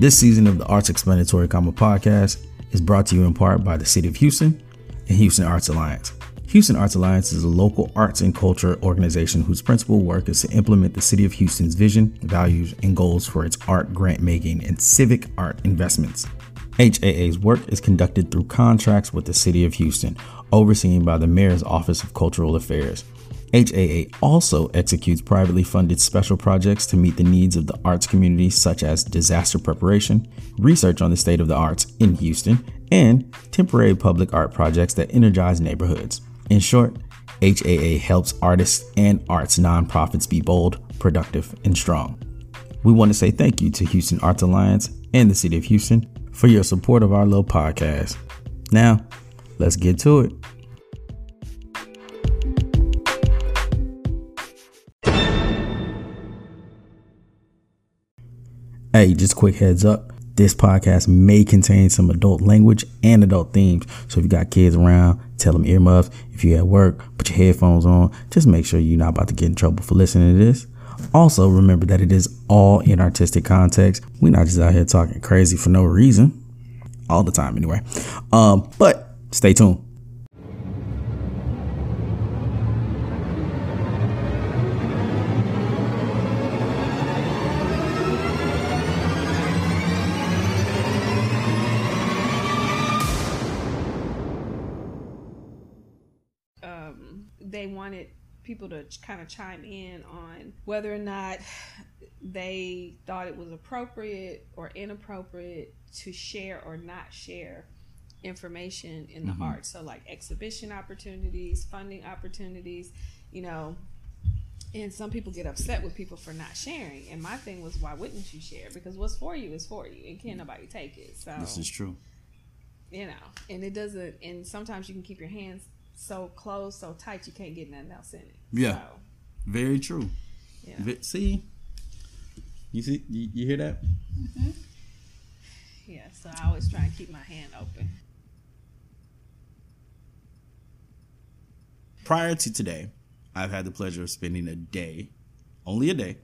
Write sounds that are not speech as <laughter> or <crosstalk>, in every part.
This season of the Arts Explanatory Comma podcast is brought to you in part by the City of Houston and Houston Arts Alliance. Houston Arts Alliance is a local arts and culture organization whose principal work is to implement the City of Houston's vision, values, and goals for its art grant making and civic art investments. HAA's work is conducted through contracts with the City of Houston, overseen by the Mayor's Office of Cultural Affairs. HAA also executes privately funded special projects to meet the needs of the arts community, such as disaster preparation, research on the state of the arts in Houston, and temporary public art projects that energize neighborhoods. In short, HAA helps artists and arts nonprofits be bold, productive, and strong. We want to say thank you to Houston Arts Alliance and the City of Houston for your support of our little podcast. Now, let's get to it. Hey, just quick heads up. This podcast may contain some adult language and adult themes. So if you got kids around, tell them earmuffs. If you're at work, put your headphones on. Just make sure you're not about to get in trouble for listening to this. Also, remember that it is all in artistic context. We're not just out here talking crazy for no reason. All the time, anyway. Um, but stay tuned. To kind of chime in on whether or not they thought it was appropriate or inappropriate to share or not share information in the mm-hmm. arts. So, like exhibition opportunities, funding opportunities, you know. And some people get upset with people for not sharing. And my thing was, why wouldn't you share? Because what's for you is for you, and can't mm. nobody take it. So This is true. you know, and it doesn't. And sometimes you can keep your hands so closed, so tight, you can't get nothing else in it. Yeah. So, Very true. yeah. See, you see, you, you hear that? Yeah. So I always try and keep my hand open. prior to today, I've had the pleasure of spending a day, only a day,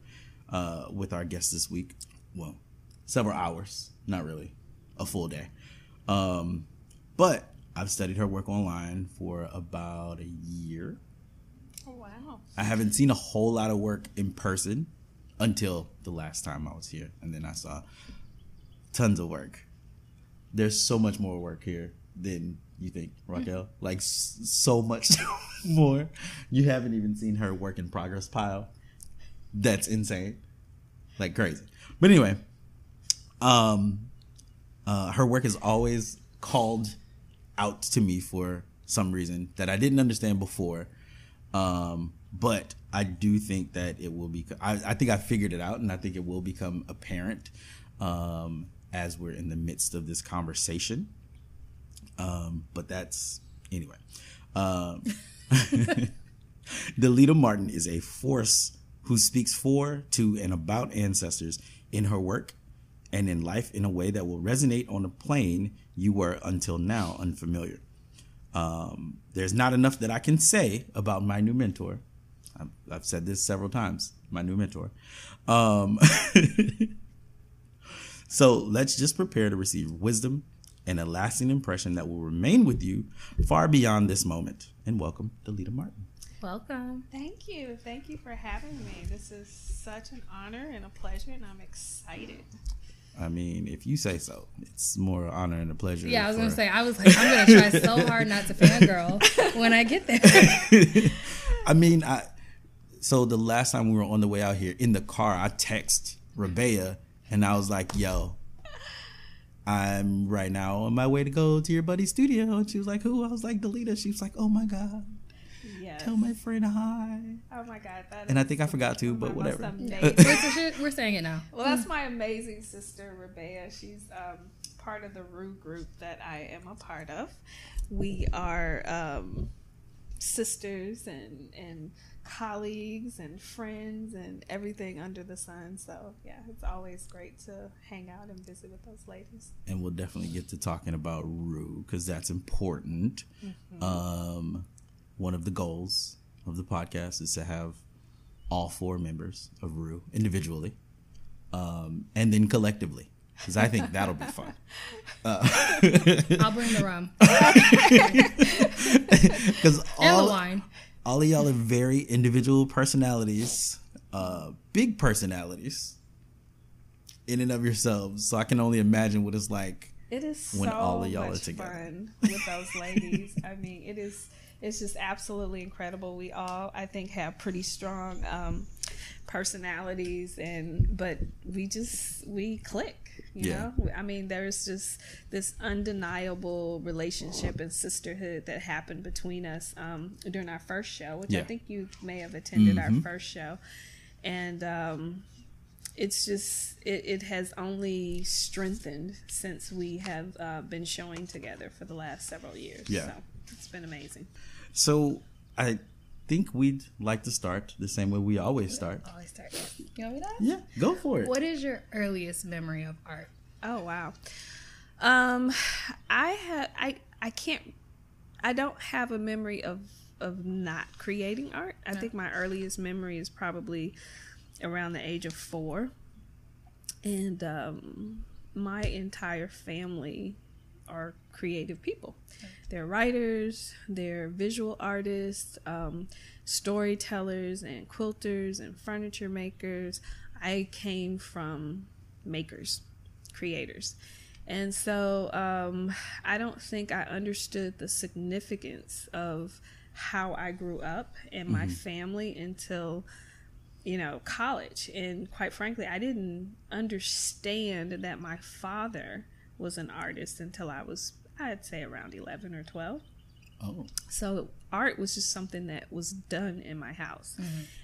uh, with our guest this week. Well, several hours, not really a full day. Um, but I've studied her work online for about a year. Wow. I haven't seen a whole lot of work in person until the last time I was here, and then I saw tons of work. There's so much more work here than you think, Raquel. Like s- so much <laughs> more. You haven't even seen her work in progress pile. That's insane, like crazy. But anyway, um, uh, her work is always called out to me for some reason that I didn't understand before. Um, but I do think that it will be. I, I think I figured it out, and I think it will become apparent um, as we're in the midst of this conversation. Um, but that's anyway. Um, <laughs> Delita Martin is a force who speaks for, to, and about ancestors in her work and in life in a way that will resonate on a plane you were until now unfamiliar. Um, there's not enough that I can say about my new mentor. I've, I've said this several times. My new mentor. Um, <laughs> so let's just prepare to receive wisdom and a lasting impression that will remain with you far beyond this moment. And welcome, Delita Martin. Welcome. Thank you. Thank you for having me. This is such an honor and a pleasure, and I'm excited. I mean, if you say so, it's more an honor and a pleasure. Yeah, I was gonna say I was like I'm gonna try so <laughs> hard not to fangirl when I get there. <laughs> I mean, I. So the last time we were on the way out here in the car, I text Rabéa and I was like, "Yo, I'm right now on my way to go to your buddy's studio." And she was like, "Who?" I was like, "Delita." She was like, "Oh my god, Yes. tell my friend hi." Oh my God. That And I think I forgot to, but whatever. <laughs> We're, we're saying it now. Well, that's my amazing sister, Rabéa. She's um, part of the Rue group that I am a part of. We are um, sisters and, and colleagues and friends and everything under the sun. So, yeah, it's always great to hang out and visit with those ladies. and we'll definitely get to talking about Rue because that's important. Um, one of the goals of the podcast is to have all four members of Rue individually, um, and then collectively. because I think that'll be fun. Uh, I'll bring the rum <laughs> Because and the all wine. All of y'all are very individual personalities, uh, big personalities, in and of yourselves. So I can only imagine what it's like. It is when so all of y'all are together. fun with those ladies. I mean, it is it's just absolutely incredible. We all, I think, have pretty strong um, personalities, and but we just we click. You Yeah. know, I mean, there's just this undeniable relationship and sisterhood that happened between us um, during our first show, which I think you may have attended our Mhm. first show, and. Um, it's just it, it has only strengthened since we have uh, been showing together for the last several years. Yeah. so it's been amazing. So I think we'd like to start the same way we always start. Always start. You want me to? Yeah, go for it. What is your earliest memory of art? Oh wow. Um, I have I I can't I don't have a memory of of not creating art. I No. think my earliest memory is probably around the age of four, and um, my entire family are creative people. They're writers, they're visual artists, um, storytellers, and quilters and furniture makers. I came from makers, creators. And so um, I don't think I understood the significance of how I grew up and my family until, you know, college. And quite frankly, I didn't understand that my father was an artist until I was, I'd say, around 11 or 12. Oh, So art was just something that was done in my house.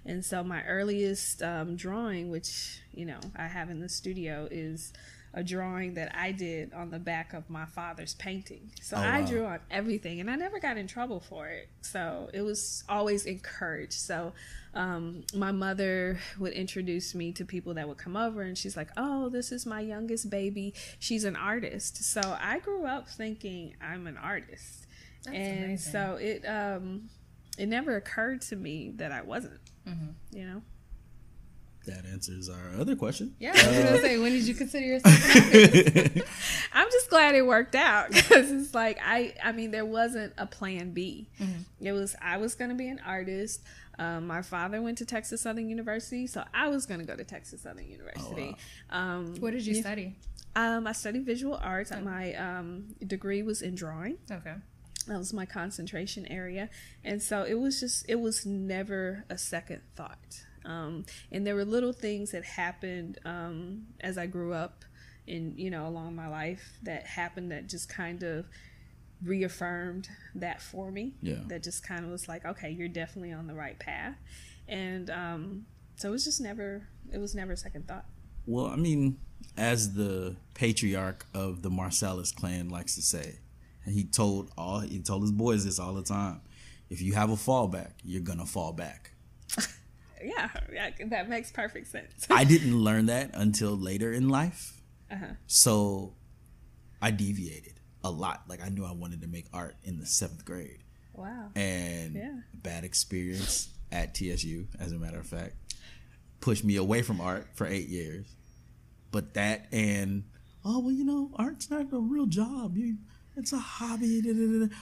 And so my earliest um, drawing, which, you know, I have in the studio, is a drawing that I did on the back of my father's painting. So Oh, I wow. drew on everything and I never got in trouble for it. So it was always encouraged. So um, my mother would introduce me to people that would come over and she's like, oh, this is my youngest baby. She's an artist. So I grew up thinking I'm an artist That's and amazing. so it um it never occurred to me that I wasn't. Mhm. You know, that answers our other question. Yeah, I was gonna say, when did you consider yourself? <laughs> I'm just glad it worked out because it's like I I mean there wasn't a plan B. Mm-hmm. It was I was going to be an artist. Um, my father went to Texas Southern University, so I was going to go to Texas Southern University. um, What did you yeah. study? Um, I studied visual arts. My um, degree was in drawing. Okay. that was my concentration area and so it was just it was never a second thought um, and there were little things that happened um, as i grew up and, you know along my life that happened that just kind of reaffirmed that for me Yeah. that just kind of was like okay you're definitely on the right path and um, so it was just never it was never a second thought Well, I mean, as the patriarch of the Marcellus clan likes to say, and he told all he told his boys this all the time: if you have a fallback, you're gonna fall back. <laughs> yeah, yeah that makes perfect sense I didn't learn that until later in life, uh-huh. so I deviated a lot. Like I knew I wanted to make art in the seventh grade, wow and Yeah. bad experience at TSU, as a matter of fact, pushed me away from art for eight years. But that and oh well, you know, art's not a real job. You, it's a hobby. da, da, da.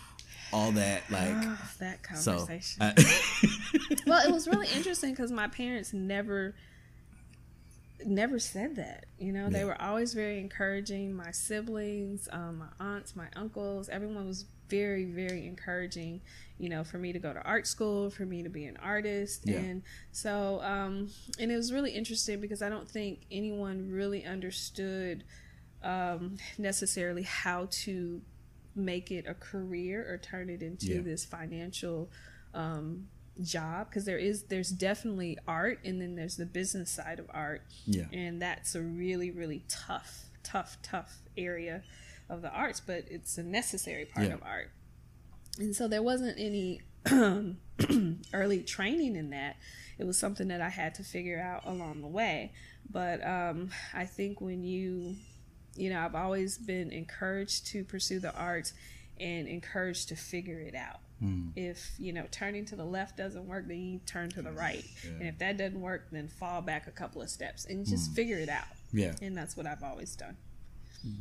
All that <sighs> like Ah, that so. conversation I- <laughs> well, it was really interesting because my parents never never said that. You know, they Yeah. were always very encouraging. My siblings, um, my aunts, my uncles, everyone was very, very encouraging. You know, for me to go to art school, for me to be an artist, Yeah. and so, um, and it was really interesting because I don't think anyone really understood um, necessarily how to make it a career or turn it into Yeah. this financial um, job because there is there's definitely art and then there's the business side of art. Yeah, and that's a really really tough tough tough area of the arts but it's a necessary part Yeah. of art. And so there wasn't any <clears throat> early training in that. It was something that i had to figure out along the way. But um, i think when you you know i've always been encouraged to pursue the arts and encouraged to figure it out Mm. if you know turning to the left doesn't work then you turn to the right and if that doesn't work then fall back a couple of steps and just figure it out yeah. and that's what i've always done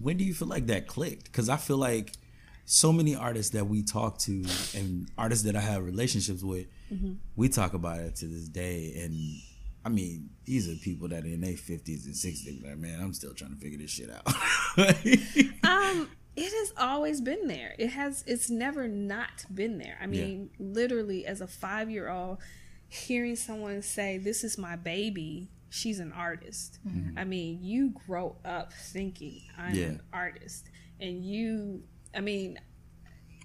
when do you feel like that clicked? Because I feel like so many artists that we talk to and artists that I have relationships with, Mm-hmm. we talk about it to this day. And I mean, these are people that are in their fifties and sixties. Like, man, I'm still trying to figure this shit out. <laughs> Um, it has always been there. It has. It's never not been there. I mean, literally, as a five year old, hearing someone say, "This is my baby," she's an artist. I mean, you grow up thinking, "I'm Yeah. an artist," and you. I mean,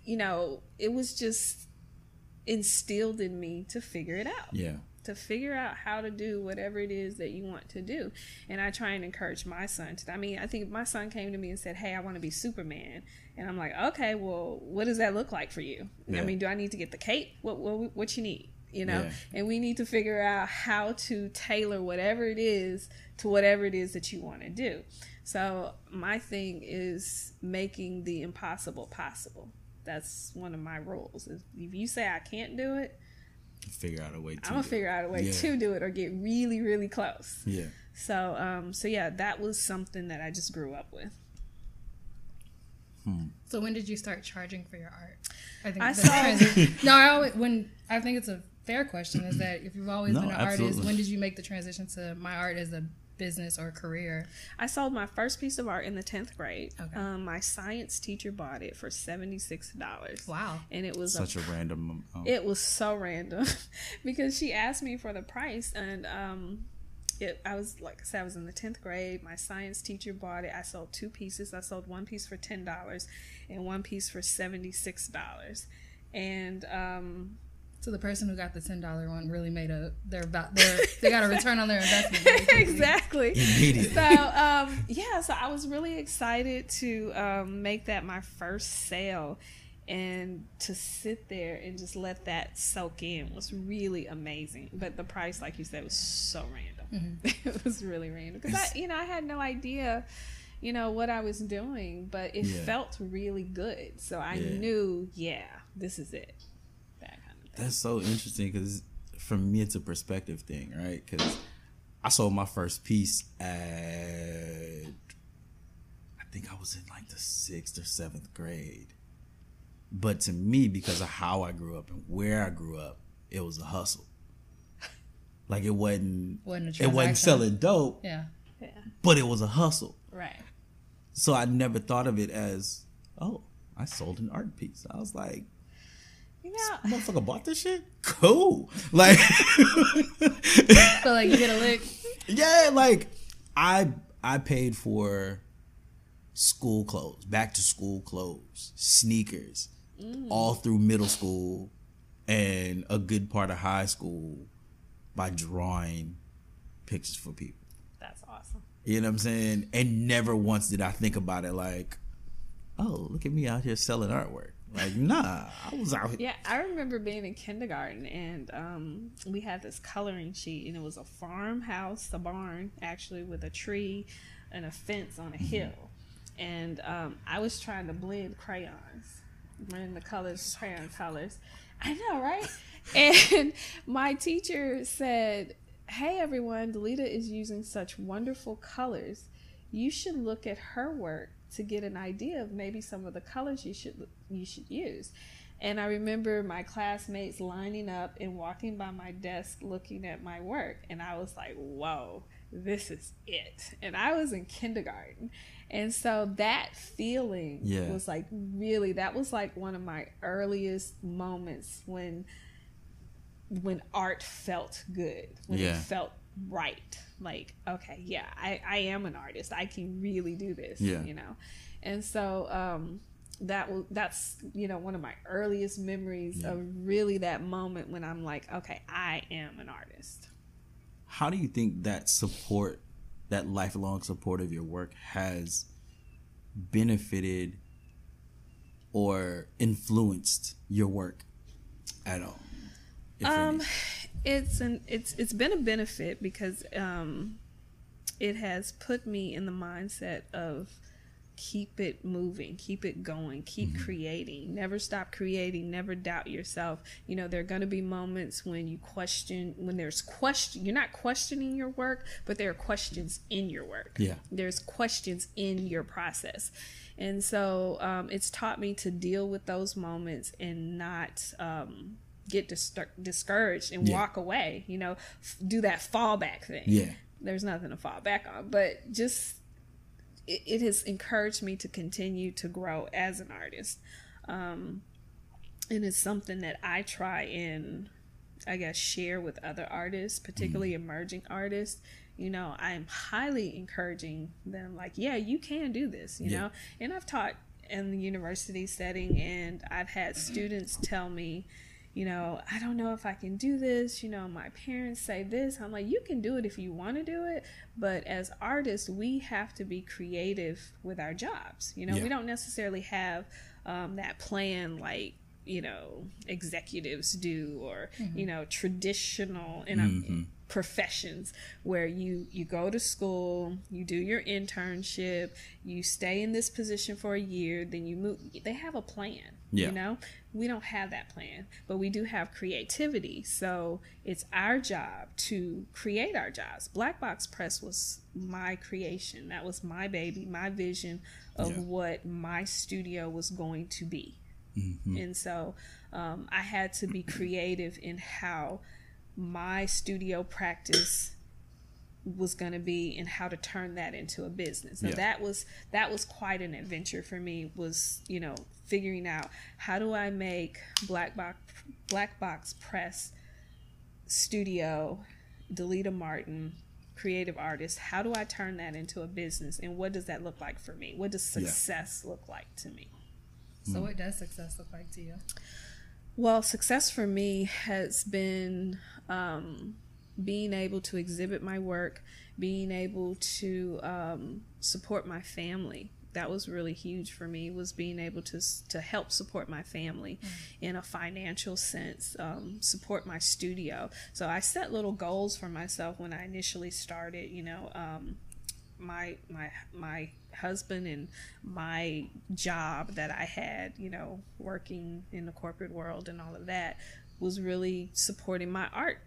you know, it was just instilled in me to figure it out yeah, to figure out how to do whatever it is that you want to do. And I try and encourage my son to. I mean, I think my son came to me and said, "Hey, I want to be Superman," and I'm like, "Okay, well, what does that look like for you? Yeah. I mean, do I need to get the cape? What what what you need?" You know, Yeah. and we need to figure out how to tailor whatever it is to whatever it is that you want to do. So my thing is making the impossible possible. That's one of my rules. If if you say I can't do it, figure out a way. to I'm gonna do it. figure out a way Yeah. to do it or get really, really close. Yeah, So, um, so yeah, that was something that I just grew up with. So when did you start charging for your art? I think I saw- <laughs> no, I always, when I think it's a fair question is that if you've always No, been an artist, when did you make the transition to my art as a business or career? I sold my first piece of art in the tenth grade. Okay. Um, my science teacher bought it for seventy six dollars. Wow. And it was such a, a random. Um, it was so random <laughs> because she asked me for the price and um. It, I was like I said, I was in the tenth grade. My science teacher bought it. I sold two pieces. I sold one piece for ten dollars, and one piece for seventy six dollars. And um, So the person who got the ten dollar one really made a they're about they're, they got a return on their investment. very <laughs> exactly. Immediately. So um, yeah, so I was really excited to um, make that my first sale, and to sit there and just let that soak in was really amazing. But the price, like you said, was so random. <laughs> it was really random because I, you know, I had no idea. You know what I was doing, but it Yeah. felt really good. So I Yeah. knew, yeah, this is it. That kind of thing. That's so interesting because for me, it's a perspective thing, right? Because I sold my first piece at, I think I was in like the sixth or seventh grade. But to me, because of how I grew up and where I grew up, it was a hustle. Like it wasn't, Wasn't it wasn't selling dope, Yeah. Yeah. but it was a hustle. Right. So I never thought of it as, oh, I sold an art piece. I was like, You know, motherfucker bought this shit? Cool. <laughs> Like <laughs> So like you get a lick. Yeah, like I I paid for school clothes, back to school clothes, sneakers, mm. all through middle school and a good part of high school by drawing pictures for people. that's awesome. You know what I'm saying? And never once did I think about it like, oh, look at me out here selling artwork. Like, nah, I was out here. Yeah, I remember being in kindergarten and um, we had this coloring sheet, and it was a farmhouse, a barn actually, with a tree and a fence on a hill. And um, I was trying to blend crayons, blend the colors, crayon colors. I know, right? <laughs> and my teacher said, Hey everyone, Delita is using such wonderful colors. You should look at her work to get an idea of maybe some of the colors you should you should use. And I remember my classmates lining up and walking by my desk looking at my work and I was like, "Whoa, this is it." And I was in kindergarten. And so that feeling Yeah. was like really that was like one of my earliest moments when when art felt good, when Yeah. it felt right. Like, okay, yeah, I, I am an artist. I can really do this. Yeah. You know? And so um that was that's you know one of my earliest memories Yeah. of really that moment when I'm like, okay, I am an artist. How do you think that support, that lifelong support of your work has benefited or influenced your work at all? Um, any? It's an it's it's been a benefit because um, it has put me in the mindset of keep it moving, keep it going, keep creating, never stop creating, never doubt yourself. You know, there are going to be moments when you question, when there's question, you're not questioning your work, but there are questions in your work. Yeah. There's questions in your process. And so um, it's taught me to deal with those moments and not um, get dis- discouraged and Yeah. walk away, you know, f- do that fallback thing Yeah. there's nothing to fall back on but just it, it has encouraged me to continue to grow as an artist um, and it's something that i try and i guess share with other artists particularly emerging artists you know i'm highly encouraging them like yeah you can do this you Yeah. know and i've taught in the university setting and i've had students tell me you know, I don't know if I can do this. You know, my parents say this. I'm like, you can do it if you want to do it. But as artists, we have to be creative with our jobs. You know, Yeah. we don't necessarily have um, that plan like, you know, executives do or, you know, traditional in a, professions where you you go to school you do your internship you stay in this position for a year then you move they have a plan Yeah. you know? We don't have that plan but we do have creativity. So it's our job to create our jobs. Black box press was my creation. That was my baby my vision of Yeah. what my studio was going to be. And so um, i had to be creative in how my studio practice was going to be and how to turn that into a business. So Yeah. that was that was quite an adventure for me was, you know, figuring out how do I make Black Box Black Box Press Studio Delita Martin creative artist how do I turn that into a business and what does that look like for me? What does Yeah. success look like to me? So what does success look like to you? Well, success for me has been um, being able to exhibit my work, being able to um, support my family. That was really huge for me. Was being able to to help support my family in a financial sense, um, support my studio. So I set little goals for myself when I initially started. You know, um, my my my husband and my job that I had, you know, working in the corporate world and all of that was really supporting my art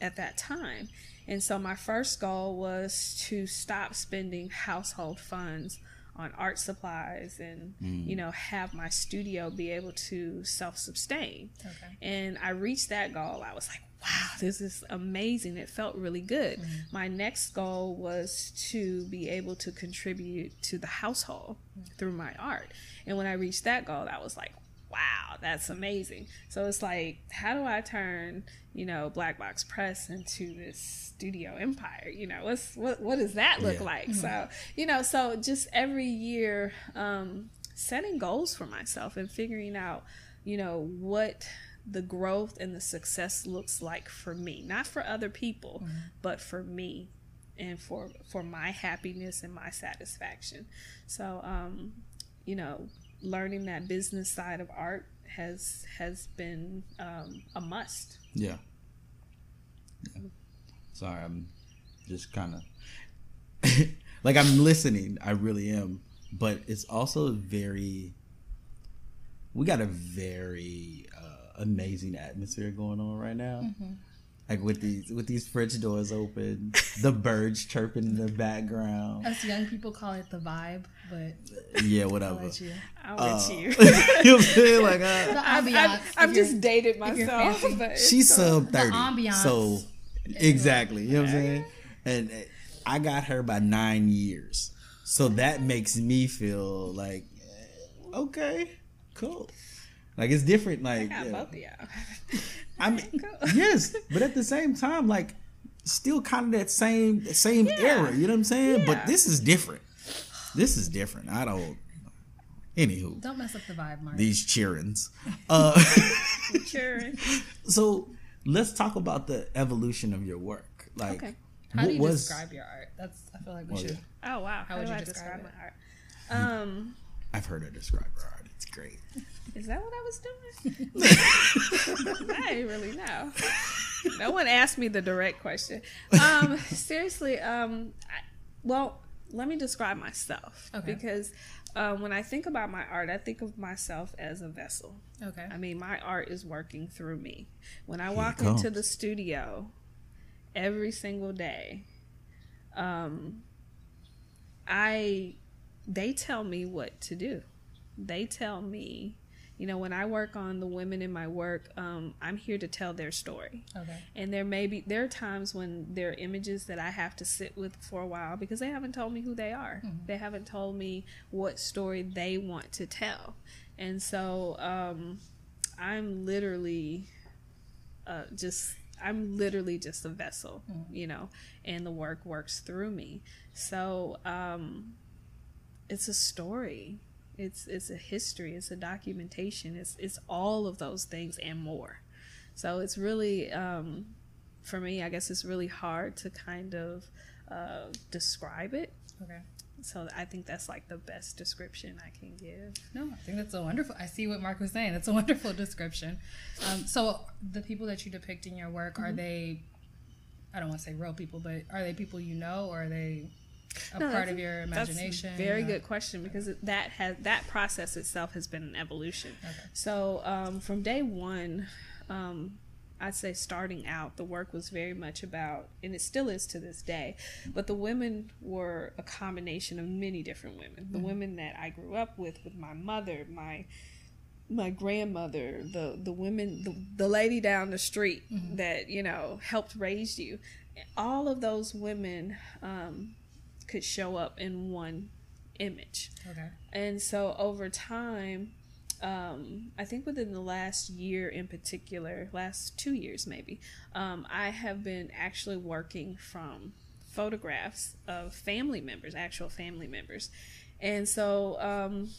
at that time. And so my first goal was to stop spending household funds on art supplies and hmm. you know have my studio be able to self-sustain. Okay. And I reached that goal. I was like, wow, this is amazing. It felt really good. Hmm. My next goal was to be able to contribute to the household hmm. through my art. And when I reached that goal, I was like, wow, that's amazing. So it's like, how do I turn, you know, Black Box Press into this studio empire? You know, what's what what does that look Yeah. like? So, you know, so just every year um setting goals for myself and figuring out, you know, what the growth and the success looks like for me, not for other people, but for me and for for my happiness and my satisfaction. So, um, you know, learning that business side of art has has been um, a must. Yeah. yeah. Sorry, I'm just kind of <laughs> like I'm listening. I really am, but it's also very. We got a very uh, amazing atmosphere going on right now. Like with these with these fridge doors open, the birds chirping in the background. Us young people call it the vibe, but Yeah, I'll whatever. let you. I'll Uh, let you. <laughs> you know what I'm saying? Like, uh, The I've, ambiance. I've, I've if you're- just dated myself, but she's sub thirty. ambiance. So exactly, you know what I'm saying? And uh, I got her by nine years, so that makes me feel like eh, okay, cool. Like it's different. I Like got yeah. both of y'all. I mean, <laughs> Cool. yes, but at the same time, like still kind of that same same Yeah. era. You know what I'm saying? Yeah. But this is different. This is different. I don't. Anywho, Don't mess up the vibe, Mark. these cheerings. <laughs> Uh, Sure. <laughs> so let's talk about the evolution of your work. Like, Okay. How what do you was describe your art? That's I feel like we Oh, should. yeah. Oh wow. How, would do you I describe describe my art? Um, I've heard her describe her art. It's great. Is that what I was doing? <laughs> <laughs> I didn't really know. No one asked me the direct question. Um, <laughs> seriously, um, I, well, let me describe myself Okay. because uh, when I think about my art, I think of myself as a vessel. Okay. I mean, my art is working through me. When I Here walk into the studio every single day, um, I they tell me what to do. They tell me, you know, when I work on the women in my work, um, I'm here to tell their story. Okay. And there may be there are times when there are images that I have to sit with for a while because they haven't told me who they are. They haven't told me what story they want to tell. And so um, I'm literally uh, just I'm literally just a vessel, you know, and the work works through me. So um, it's a story. It's it's a history. It's a documentation. It's it's all of those things and more. So it's really, um, for me, I guess it's really hard to kind of uh, describe it. Okay. So I think that's like the best description I can give. No, I think that's a wonderful. I see what Mark was saying. That's a wonderful description. Um, so the people that you depict in your work Mm-hmm. are they? I don't want to say real people, but are they people you know, or are they a No, part of your imagination? very good question because that has that process itself has been an evolution. Okay. So um, from day one, um, I'd say starting out, the work was very much about, and it still is to this day, but the women were a combination of many different women. The women that I grew up with, with my mother, my my grandmother, the the women, the, the lady down the street that you know helped raise you, all of those women um, could show up in one image. Okay. And so over time, um, I think within the last year in particular, last two years maybe, um, I have been actually working from photographs of family members, actual family members. And so um,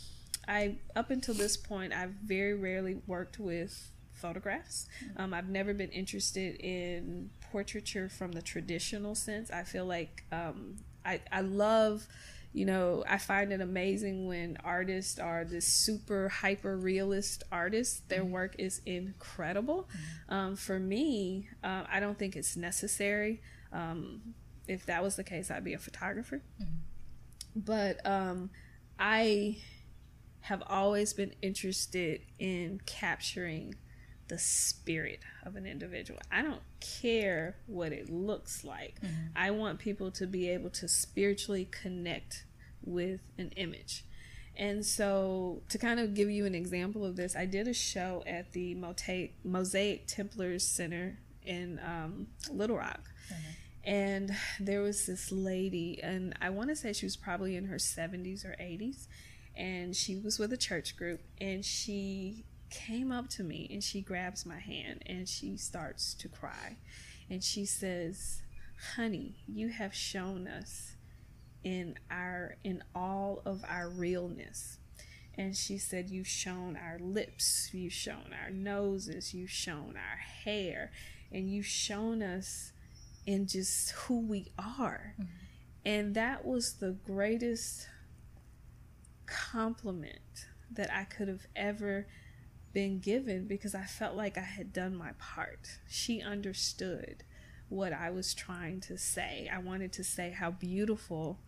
I, up until this point, I've very rarely worked with photographs. Um, I've never been interested in portraiture from the traditional sense. I feel like um, I, I love you know, I find it amazing when artists are this super hyper realist artists. Their work is incredible. Um, for me, uh, I don't think it's necessary. Um, if that was the case, I'd be a photographer. But um, I have always been interested in capturing the spirit of an individual. I don't care what it looks like. I want people to be able to spiritually connect with an image. And so, to kind of give you an example of this, I did a show at the Mosaic Templars Center in um, Little Rock. And there was this lady, and I want to say she was probably in her 70s or 80s, and she was with a church group, and she came up to me and she grabs my hand and she starts to cry. And she says, Honey, you have shown us in our in all of our realness. And she said, You've shown our lips, you've shown our noses, you've shown our hair, and you've shown us in just who we are. Mm-hmm. And that was the greatest compliment that I could have ever been given because I felt like I had done my part. She understood what I was trying to say. I wanted to say how beautiful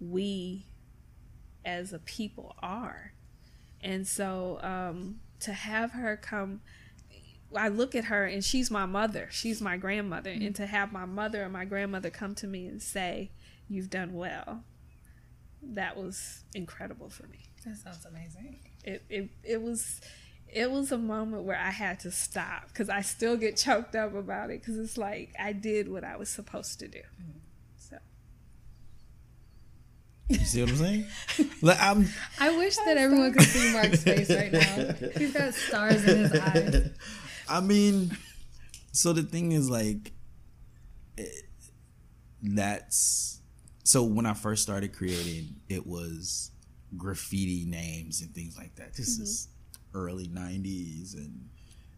we as a people are. And so um, to have her come, I look at her and she's my mother, she's my grandmother. And to have my mother and my grandmother come to me and say, You've done well, that was incredible for me. That sounds amazing. It, it, it was it was a moment where I had to stop because I still get choked up about it because it's like I did what I was supposed to do. So You see what I'm saying? <laughs> like I'm I wish that everyone could see Mark's face right now. He's got stars in his eyes. <laughs> I mean, so the thing is like, it, that's so when I first started creating, it was graffiti names and things like that. This mm-hmm. is early '90s, and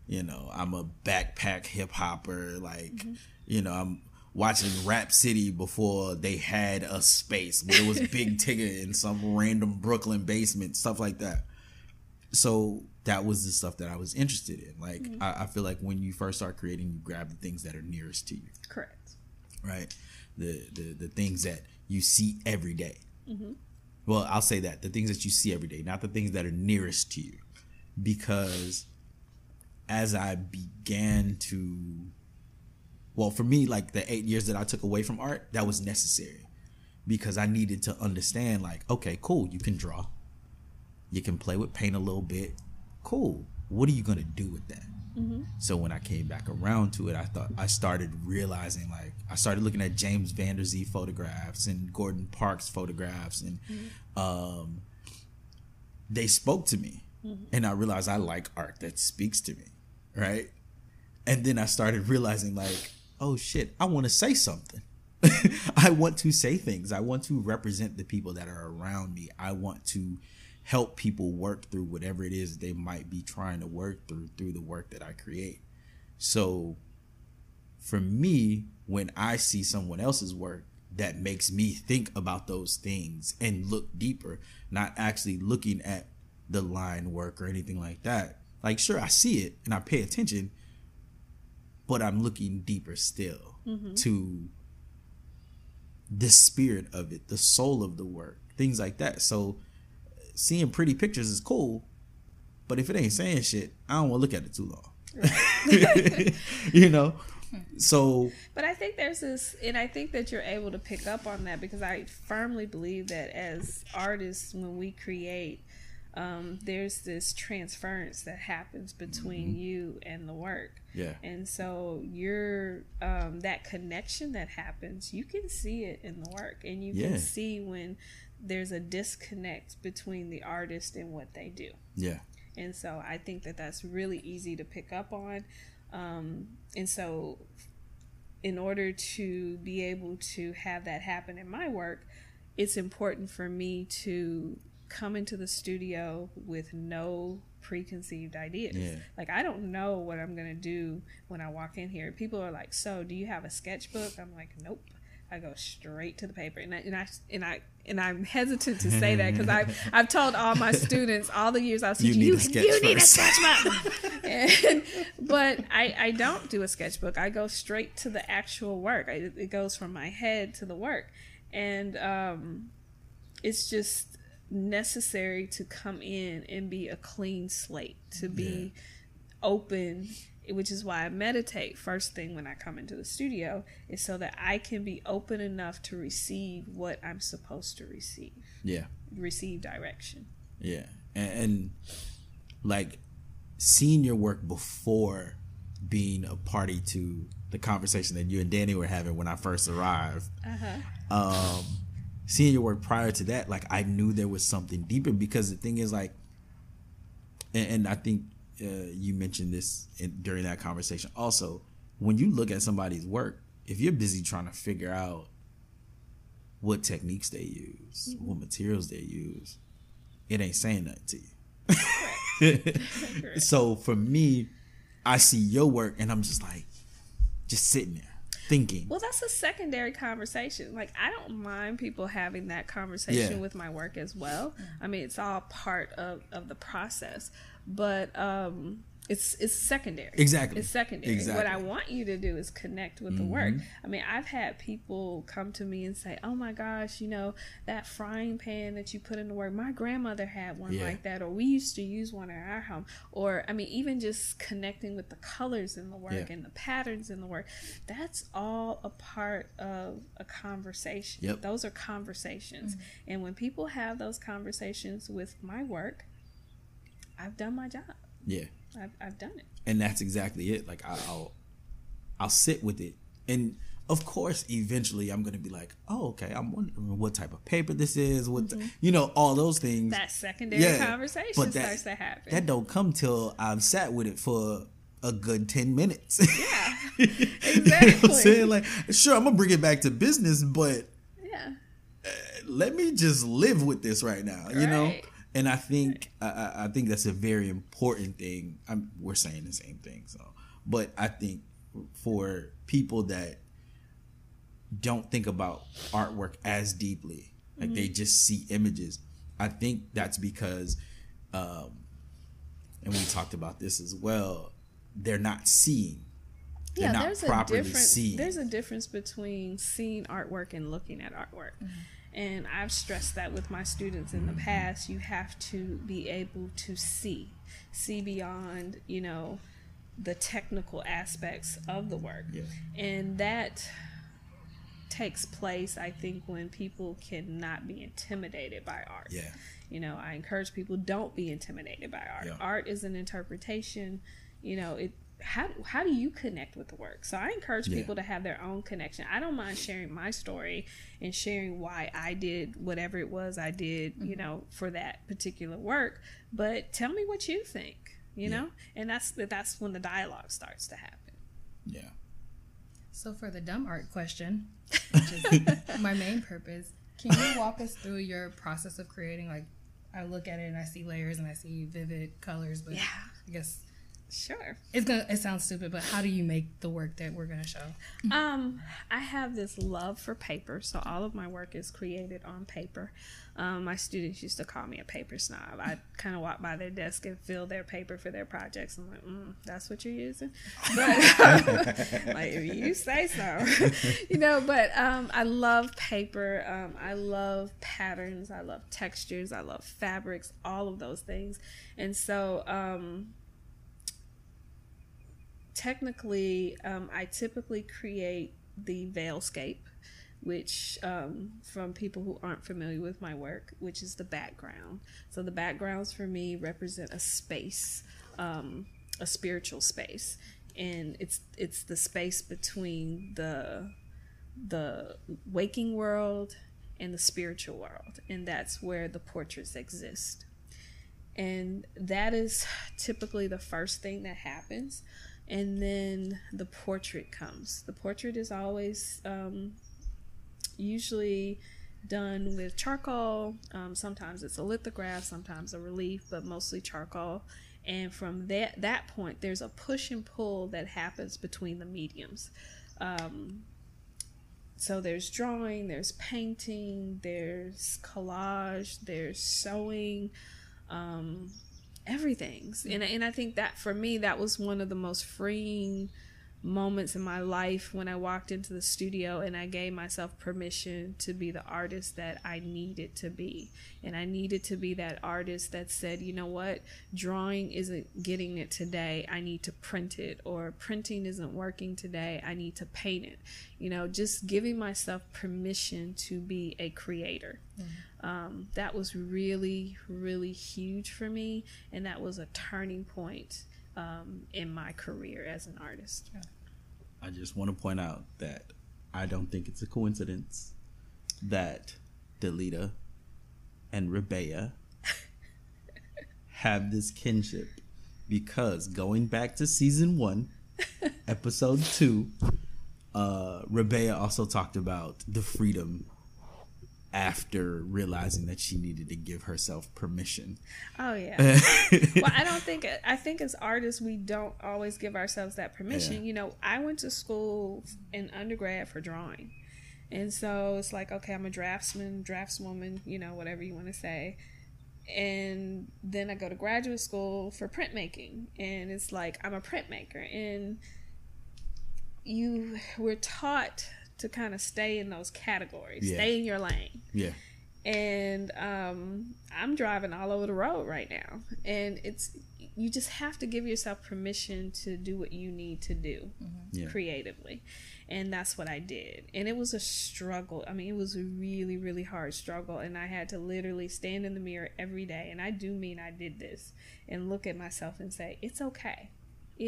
you know, I'm a backpack hip hopper. Like, mm-hmm. you know, I'm watching Rap City before they had a space where it was <laughs> big ticket in some random Brooklyn basement, stuff like that so that was the stuff that I was interested in. Like mm-hmm. I, I feel like when you first start creating, you grab the things that are nearest to you, correct. right? the the, the things that you see every day. Mm-hmm. Well, I'll say that the things that you see every day, not the things that are nearest to you, because as I began to, well, for me, like the eight years that I took away from art, that was necessary because I needed to understand, like, okay, cool, you can draw, you can play with paint a little bit, cool. What are you gonna do with that? So when I came back around to it, I thought I started realizing like I started looking at James Van Der Vanderzee photographs and Gordon Parks photographs, and um, they spoke to me, Mm-hmm. and I realized I like art that speaks to me, right? And then I started realizing like, oh shit, I want to say something. <laughs> I want to say things. I want to represent the people that are around me. I want to help people work through whatever it is they might be trying to work through through the work that I create. So for me, when I see someone else's work, that makes me think about those things and look deeper, not actually looking at the line work or anything like that. Like, sure, I see it and I pay attention, but I'm looking deeper still mm-hmm. to the spirit of it, the soul of the work, things like that. So, seeing pretty pictures is cool, but if it ain't saying shit, I don't want to look at it too long. <laughs> you know? Hmm. So, But I think there's this, and I think that you're able to pick up on that because I firmly believe that as artists, when we create, um, there's this transference that happens between you and the work. yeah. And so you're um, that connection that happens, you can see it in the work, and you Yeah. can see when there's a disconnect between the artist and what they do. Yeah. And so I think that that's really easy to pick up on. Um, and so, in order to be able to have that happen in my work, it's important for me to come into the studio with no preconceived ideas. Yeah. Like, I don't know what I'm going to do when I walk in here. People are like, So, do you have a sketchbook? I'm like, Nope. I go straight to the paper, and I and I and I and I'm hesitant to say that because I've <laughs> I've told all my students all the years I was You need you, a you need a sketchbook, <laughs> and, but I I don't do a sketchbook. I go straight to the actual work. I, it goes from my head to the work, and um, it's just necessary to come in and be a clean slate to be open which is why I meditate first thing when I come into the studio is so that I can be open enough to receive what I'm supposed to receive Yeah. receive direction Yeah, and, and like seeing your work before being a party to the conversation that you and Danny were having when I first arrived. Uh Um, seeing your work prior to that, like I knew there was something deeper because the thing is like, and, and I think uh, you mentioned this in, during that conversation. Also, when you look at somebody's work, if you're busy trying to figure out what techniques they use, what materials they use, it ain't saying nothing to you. <laughs> so for me, I see your work and I'm just like, just sitting there thinking. Well, that's a secondary conversation. Like, I don't mind people having that conversation Yeah. with my work as well. I mean, it's all part of, of the process, but um, it's it's secondary. Exactly. It's secondary. Exactly. Mm-hmm. What I want you to do is connect with the work. I mean, I've had people come to me and say, "Oh my gosh, you know that frying pan that you put in the work. My grandmother had one Yeah. like that, or we used to use one in our home." Or I mean, even just connecting with the colors in the work Yeah. and the patterns in the work. That's all a part of a conversation. Yep. Those are conversations. And when people have those conversations with my work, I've done my job. Yeah. I've, I've done it. and that's exactly it. Like I- I'll, I'll sit with it, and of course, eventually, I'm gonna be like, oh, okay, I'm wondering what type of paper this is, what, the- mm-hmm. you know, all those things. That secondary Yeah, conversation but that- starts to happen. That don't come till I've sat with it for a good ten minutes. yeah, <laughs> You know I'm exactly. saying? Like, sure, I'm gonna bring it back to business, but yeah. Eh, let me just live with this right now, you know. And I think I- I, think that's a very important thing. I'm, we're saying the same thing, so. But I think for people that don't think about artwork as deeply, like they just see images, I think that's because, um, and we talked about this as well. They're not seeing. They're yeah, not there's a difference. seen. There's a difference between seeing artwork and looking at artwork. And I've stressed that with my students in the mm-hmm. past. You have to be able to see, see beyond, you know, the technical aspects of the work. And that takes place, I think, when people cannot be intimidated by art. Yeah. You know, I encourage people don't be intimidated by art. Yeah. Art is an interpretation. You know, it how how do you connect with the work? So I encourage Yeah. people to have their own connection. I don't mind sharing my story and sharing why I did whatever it was I did, you mm-hmm. know, for that particular work, but tell me what you think, you Yeah. know? And that's that's when the dialogue starts to happen. Yeah. So for the dumb art question, <laughs> which is my main purpose, can you walk us through your process of creating? Like, I look at it and I see layers and I see vivid colors, but Yeah. I guess Sure. it's gonna. It sounds stupid, but how do you make the work that we're gonna show? Um, I have this love for paper, so all of my work is created on paper. Um, my students used to call me a paper snob. I kind of walk by their desk and fill their paper for their projects. I'm like, mm, that's what you're using, but <laughs> like if you say so, <laughs> you know. But um, I love paper. Um, I love patterns. I love textures. I love fabrics. All of those things, and so um, technically, um, I typically create the veilscape, which um, from people who aren't familiar with my work, which is the background. So the backgrounds for me represent a space, um, a spiritual space, and it's it's the space between the the waking world and the spiritual world, and that's where the portraits exist. And that is typically the first thing that happens and then the portrait comes. The portrait is always um, usually done with charcoal. Um, sometimes it's a lithograph, sometimes a relief, but mostly charcoal. And from that that point, there's a push and pull that happens between the mediums. Um, so there's drawing, there's painting, there's collage, there's sewing. Um, everything's. And, and i think that for me that was one of the most freeing moments in my life when i walked into the studio and i gave myself permission to be the artist that i needed to be. And i needed to be that artist that said you know what? Drawing isn't getting it today. I need to print it. Or printing isn't working today. I need to paint it. You know just giving myself permission to be a creator. Um, that was really really huge for me. And that was a turning point um, in my career as an artist. I just want to point out that I don't think it's a coincidence that Delita and Rabéa <laughs> have this kinship because going back to season one, <laughs> episode two, uh, Rabéa also talked about the freedom after realizing that she needed to give herself permission. oh yeah. <laughs> Well i don't think i think as artists we don't always give ourselves that permission. Yeah. you know i went to school in undergrad for drawing. And so it's like okay i'm a draftsman draftswoman you know whatever you want to say. And then i go to graduate school for printmaking. And it's like i'm a printmaker. And you we're taught to kind of stay in those categories Yeah. stay in your lane Yeah. and um, I'm driving all over the road right now, and it's you just have to give yourself permission to do what you need to do Yeah. creatively, and that's what I did. And it was a struggle. I mean, it was a really, really hard struggle, and I had to literally stand in the mirror every day, and I do mean I did this, and look at myself and say, "It's okay."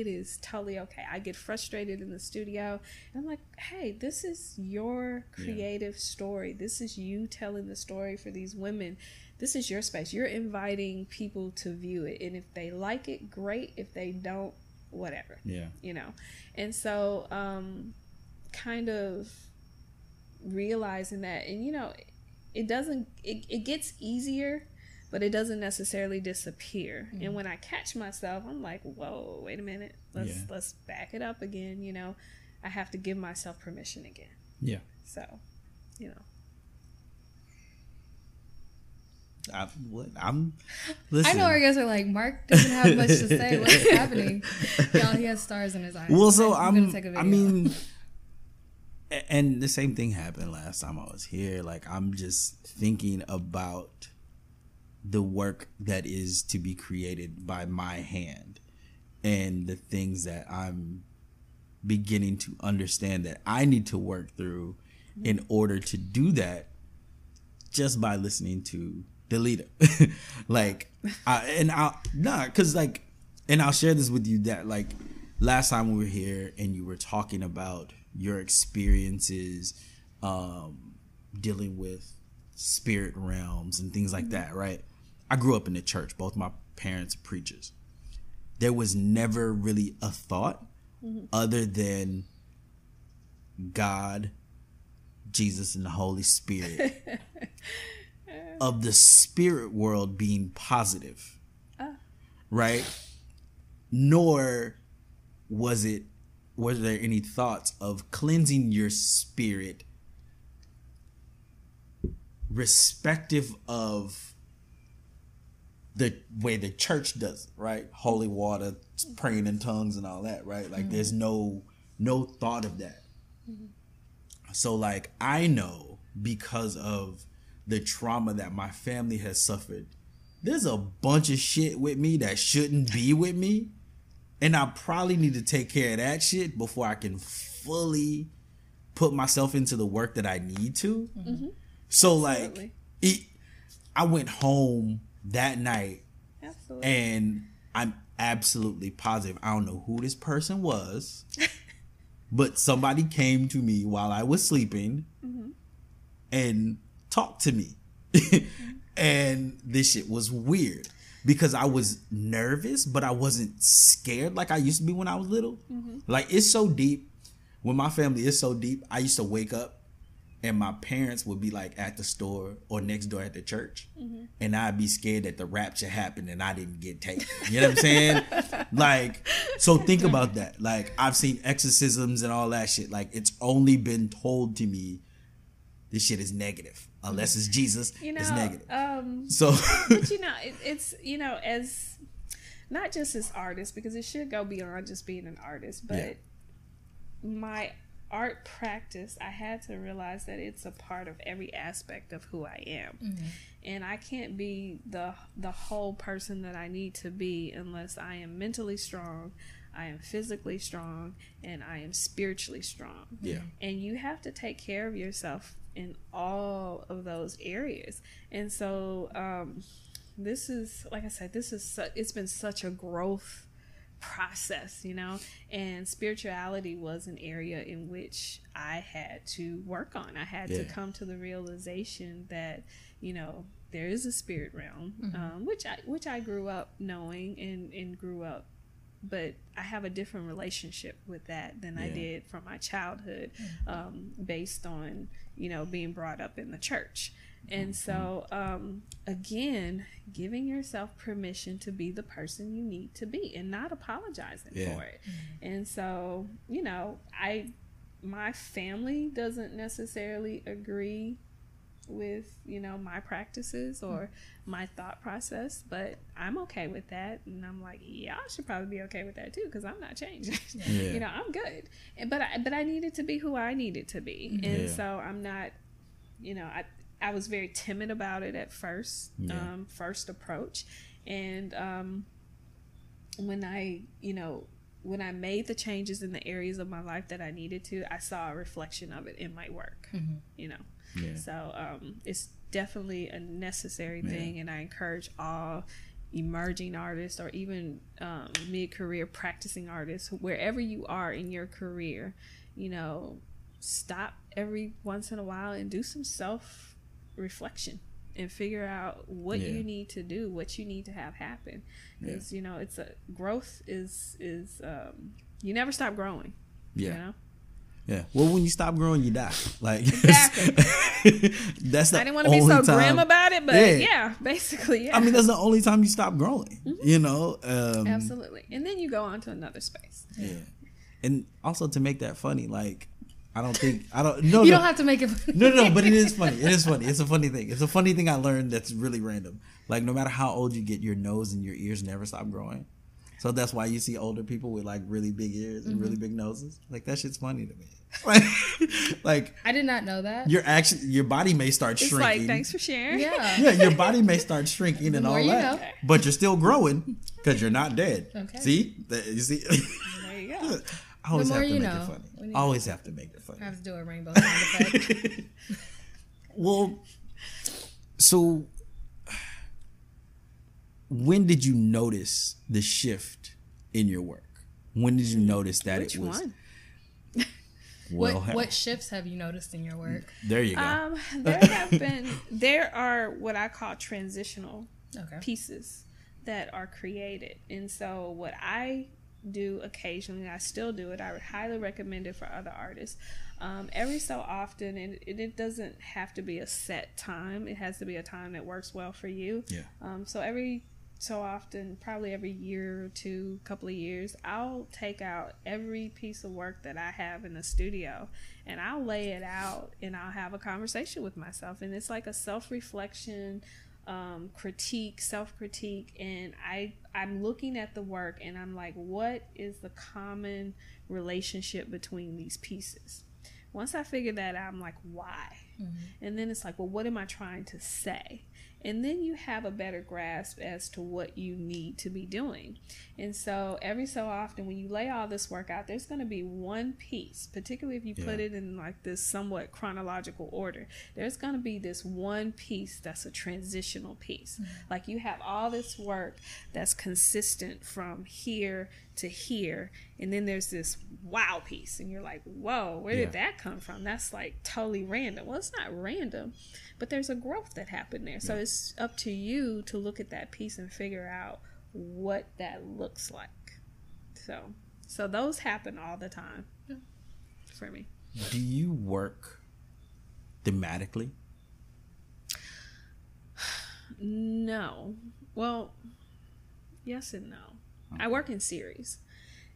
It is totally okay. I get frustrated in the studio, and I'm like, "Hey, this is your Yeah. creative story. This is you telling the story for these women. This is your space. You're inviting people to view it, and if they like it, great. If they don't, whatever Yeah. you know and so um kind of realizing that and you know it doesn't it, it gets easier but it doesn't necessarily disappear and mm. when i catch myself i'm like whoa wait a minute let's Yeah. let's back it up again you know i have to give myself permission again Yeah. so you know I, what, I'm. <laughs> Listen. I know our guys are like, Mark doesn't have much to say. <laughs> What's happening? Y'all, he has stars in his eyes. Well, so I'm, I'm. gonna take a I video. I mean, <laughs> and the same thing happened last time I was here. Like I'm just thinking about the work that is to be created by my hand, and the things that I'm beginning to understand that I need to work through in order to do that. Just by listening to Delita, <laughs> like, I, and I'll, nah, cause like, and I'll share this with you that like last time we were here and you were talking about your experiences um dealing with spirit realms and things like that right i grew up in the church. Both my parents are preachers. There was never really a thought mm-hmm. other than god jesus and the holy spirit <laughs> of the spirit world being positive ah. right? Nor was it was there any thoughts of cleansing your spirit respective of the way the church does it right? Holy water praying in tongues and all that right? Like there's mm-hmm. no no thought of that. Mm-hmm. So like i know because of the trauma that my family has suffered there's a bunch of shit with me that shouldn't be with me and I probably need to take care of that shit before I can fully put myself into the work that I need to. Mm-hmm. So like, it, I went home that night Absolutely. and I'm absolutely positive. I don't know who this person was, <laughs> but somebody came to me while I was sleeping mm-hmm. and talked to me. Mm-hmm. <laughs> and this shit was weird because I was nervous, but I wasn't scared like I used to be when I was little. Mm-hmm. Like it's so deep. When my family is so deep, I used to wake up and my parents would be like at the store or next door at the church, and I'd be scared that the rapture happened and I didn't get taken. You know what I'm saying? <laughs> like, so think about that. Like, I've seen exorcisms and all that shit. Like, it's only been told to me this shit is negative. Unless it's Jesus, you know, it's negative. um, So, <laughs> but you <laughs> know, it, it's you know, as not just as artists because it should go beyond just being an artist, but Yeah. my art practice, I had to realize that it's a part of every aspect of who I am, and I can't be the the whole person that I need to be unless I am mentally strong. I am physically strong and I am spiritually strong yeah. and you have to take care of yourself in all of those areas and so um, this is like i said this is su- it's been such a growth process you know? And spirituality was an area in which i had to work on. I had to come to the realization that you know there is a spirit realm um, which i which i grew up knowing and and grew up but I have a different relationship with that than I did from my childhood, um, based on you know being brought up in the church. And so, um, again, giving yourself permission to be the person you need to be and not apologizing Yeah. for it. And so, you know, I, my family doesn't necessarily agree with, you know, my practices or my thought process, but I'm okay with that. And I'm like, y'all should probably be okay with that too, because I'm not changing. <laughs> Yeah. you know, I'm good. And, but I, but I needed to be who I needed to be. And Yeah. so I'm not, you know, I, I was very timid about it at first, Yeah. um, first approach. And, um, when I, you know, when I made the changes in the areas of my life that I needed to, I saw a reflection of it in my work, you know. Yeah. So um, it's definitely a necessary Yeah. thing, and I encourage all emerging artists or even um, mid-career practicing artists, wherever you are in your career, you know, stop every once in a while and do some self-reflection and figure out what Yeah. you need to do, what you need to have happen. Because you know, it's a growth is is um, you never stop growing. Yeah. You know? Yeah. Well, when you stop growing, you die. Like <laughs> Exactly. <laughs> that's the I didn't want to be so time- grim about it, but Yeah. yeah, basically, yeah. I mean, that's the only time you stop growing. You know. Um, Absolutely. And then you go on to another space. Yeah. And also to make that funny, like I don't think I don't. No, you no. don't have to make it. Funny. no, no, but it is funny. It is funny. It's a funny thing. It's a funny thing I learned that's really random. Like no matter how old you get, your nose and your ears never stop growing. So that's why you see older people with like really big ears and Mm-hmm. really big noses. Like that shit's funny to me. <laughs> Like, like I did not know that. your action, your body may start It's shrinking. like thanks for sharing. yeah. <laughs> yeah, your body may start shrinking and all that, know. but you're still growing because you're not dead. Okay. See, you see. <laughs> There you go. I always more have to you make know. it funny. Need- Always have to make it funny. I have to do a rainbow sound effect. <laughs> <laughs> Well, so when did you notice the shift in your work? When did you notice that Which it was one? <laughs> well? what what shifts have you noticed in your work? there you go. Um, there have been there are what I call transitional Okay. pieces that are created, and so what I do occasionally, I still do it. I would highly recommend it for other artists. Um, every so often, and it, it doesn't have to be a set time. It has to be a time that works well for you. yeah. Um, so every so often, probably every year or two, couple of years, I'll take out every piece of work that I have in the studio and I'll lay it out and I'll have a conversation with myself. And it's like a self reflection, um, critique, self critique. And I, I'm looking at the work and I'm like, what is the common relationship between these pieces? Once I figure that out, I'm like, why? And then it's like, well, what am I trying to say? And then you have a better grasp as to what you need to be doing. And so every so often, when you lay all this work out, there's going to be one piece, particularly if you put it in like this somewhat chronological order, there's going to be this one piece that's a transitional piece. Mm-hmm. Like you have all this work that's consistent from here to here. And then there's this wow piece. And you're like, whoa, where did that come from? That's like totally random. Well, it's not random, but there's a growth that happened there. So it's up to you to look at that piece and figure out what that looks like. So, so those happen all the time for me. Do you work thematically? <sighs> No. Well, yes and no. I work in series,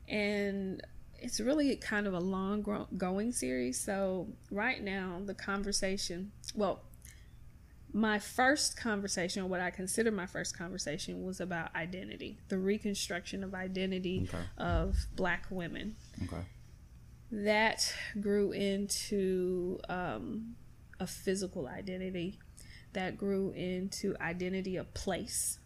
and it's really kind of a long going series. So right now, the conversation, well, my first conversation, or what I consider my first conversation, was about identity, the reconstruction of identity Okay. of Black women. Okay. That grew into um, a physical identity, that grew into identity of place,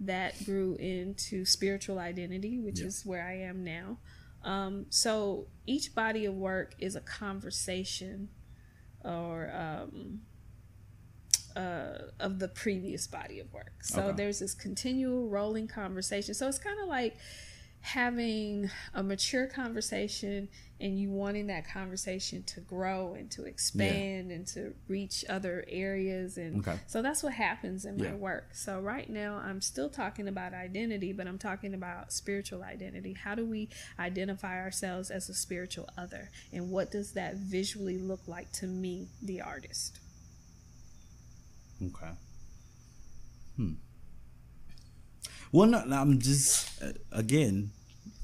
that grew into spiritual identity, which Yeah. is where I am now. Um, so each body of work is a conversation or um, uh, of the previous body of work. So Okay. there's this continual rolling conversation. So it's kind of like having a mature conversation and you wanting that conversation to grow and to expand and to reach other areas and Okay. so that's what happens in Yeah. my work so right now i'm still talking about identity but i'm talking about spiritual identity how do we identify ourselves as a spiritual other and what does that visually look like to me the artist Okay. Hmm. Well, no, I'm just uh, again.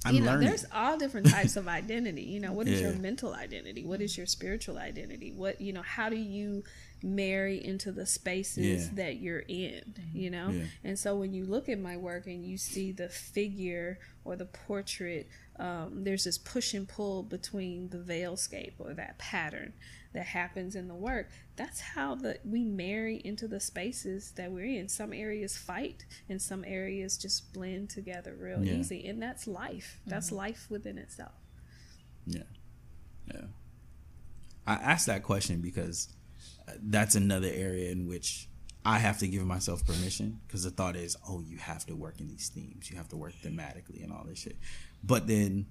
I'm you know, learning. there's all different types of identity. You know, what is your mental identity? What is your spiritual identity? What you know, how do you marry into the spaces Yeah. that you're in? You know, Yeah. and so when you look at my work and you see the figure or the portrait, um, there's this push and pull between the veilscape or that pattern that happens in the work. That's how the we marry into the spaces that we're in. Some areas fight, and some areas just blend together real Yeah. easy, and that's life. That's life within itself. Yeah. Yeah. I asked that question because uh, that's another area in which I have to give myself permission because the thought is, oh, you have to work in these themes, you have to work thematically and all this shit. But then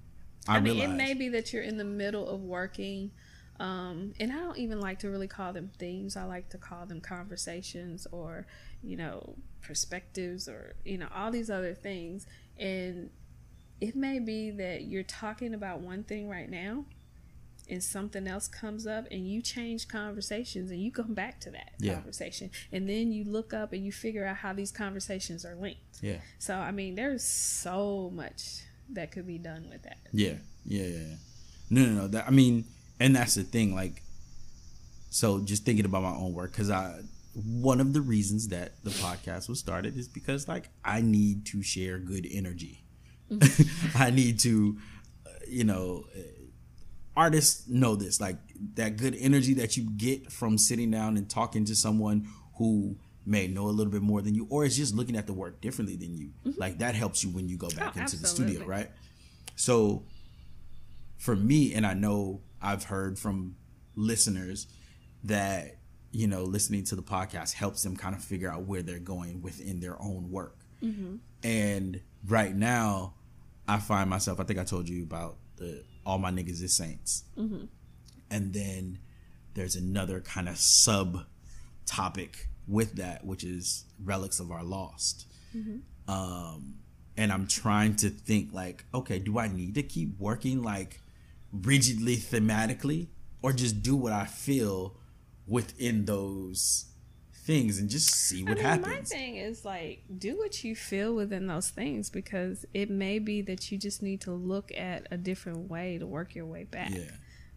I, I, mean, realize, it may be that you're in the middle of working, um, and I don't even like to really call them themes. I like to call them conversations or, you know, perspectives or, you know, all these other things. And it may be that you're talking about one thing right now and something else comes up and you change conversations and you come back to that Yeah. conversation and then you look up and you figure out how these conversations are linked yeah, so i mean there's so much that could be done with that yeah, yeah, yeah. yeah. No, no, no. That, I mean, and that's the thing. Like, so just thinking about my own work because I one of the reasons that the podcast was started is because like I need to share good energy. <laughs> I need to, you know, artists know this like that good energy that you get from sitting down and talking to someone who may know a little bit more than you or is just looking at the work differently than you. Mm-hmm. Like that helps you when you go back oh, into absolutely. the studio, right? So for me, and I know I've heard from listeners that you know listening to the podcast helps them kind of figure out where they're going within their own work. Mm-hmm. And right now, I find myself. I think I told you about the all my niggas is saints, mm-hmm. and then there's another kind of sub topic with that, which is relics of our lost. Mm-hmm. Um, and I'm trying to think like, okay, do I need to keep working like rigidly thematically, or just do what I feel within those things and just see what I mean, happens. My thing is like do what you feel within those things because it may be that you just need to look at a different way to work your way back. Yeah.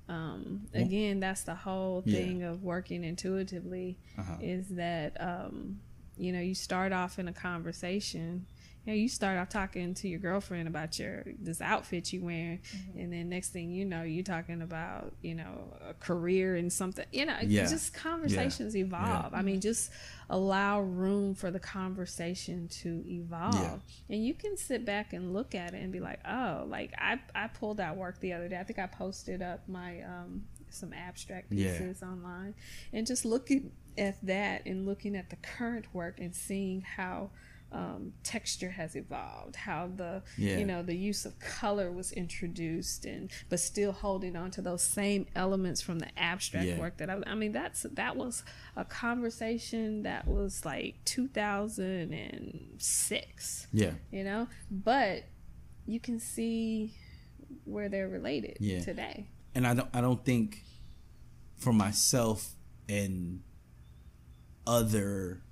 Um, again, that's the whole thing yeah. of working intuitively uh-huh. is that um, you know you start off in a conversation you know, you start off talking to your girlfriend about your this outfit you wearing, mm-hmm. and then next thing you know, you're talking about you know a career and something. You know, yeah. just conversations yeah. evolve. Yeah. I mean, just allow room for the conversation to evolve, and you can sit back and look at it and be like, oh, like I I pulled out work the other day. I think I posted up my um some abstract pieces online, and just looking at that and looking at the current work and seeing how um, texture has evolved, how the yeah. you know the use of color was introduced, and but still holding on to those same elements from the abstract yeah. work that I, I mean that's that was a conversation that was like 2006. Yeah, you know, but you can see where they're related yeah. today. And I don't I don't think for myself and other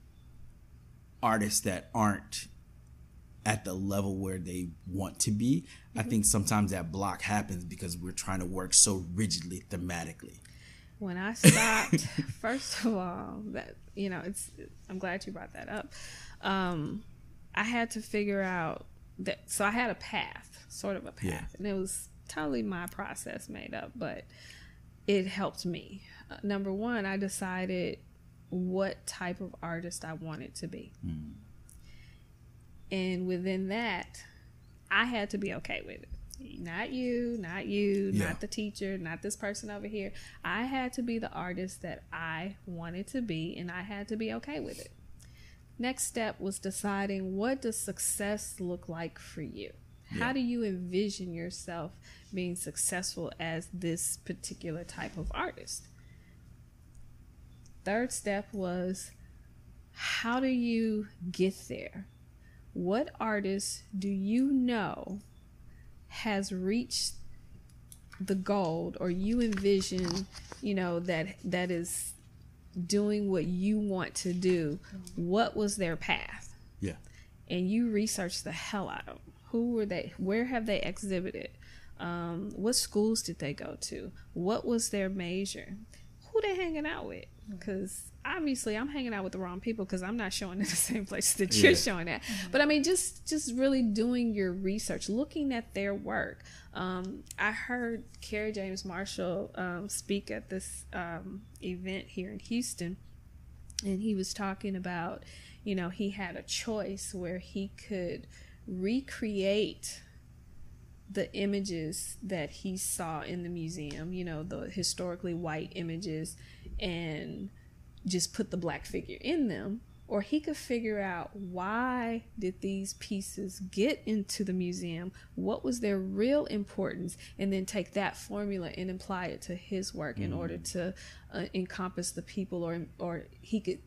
artists that aren't at the level where they want to be. Mm-hmm. I think sometimes that block happens because we're trying to work so rigidly thematically. When I stopped, <laughs> first of all, that you know, it's I'm glad you brought that up. Um, I had to figure out that so I had a path, sort of a path, yeah. and it was totally my process made up, but it helped me. Uh, number one, I decided what type of artist I wanted to be. Mm. And within that, I had to be okay with it. Not you, not you, yeah. not the teacher, not this person over here. I had to be the artist that I wanted to be, and I had to be okay with it. Next step was deciding what does success look like for you? Yeah. How do you envision yourself being successful as this particular type of artist? Third step was how do you get there? What artist do you know has reached the gold or you envision, you know, that that is doing what you want to do? What was their path? Yeah. And you research the hell out of them. Who were they? Where have they exhibited? Um, what schools did they go to? What was their major? Who they hanging out with? Because obviously I'm hanging out with the wrong people because I'm not showing <laughs> in the same place that you're yeah. showing at. Mm-hmm. But I mean, just just really doing your research, looking at their work. Um, I heard Kerry James Marshall um, speak at this um, event here in Houston, and he was talking about, you know, he had a choice where he could recreate the images that he saw in the museum, you know, the historically white images and just put the black figure in them or he could figure out why did these pieces get into the museum what was their real importance and then take that formula and apply it to his work mm. in order mm. to uh, encompass the people or or he could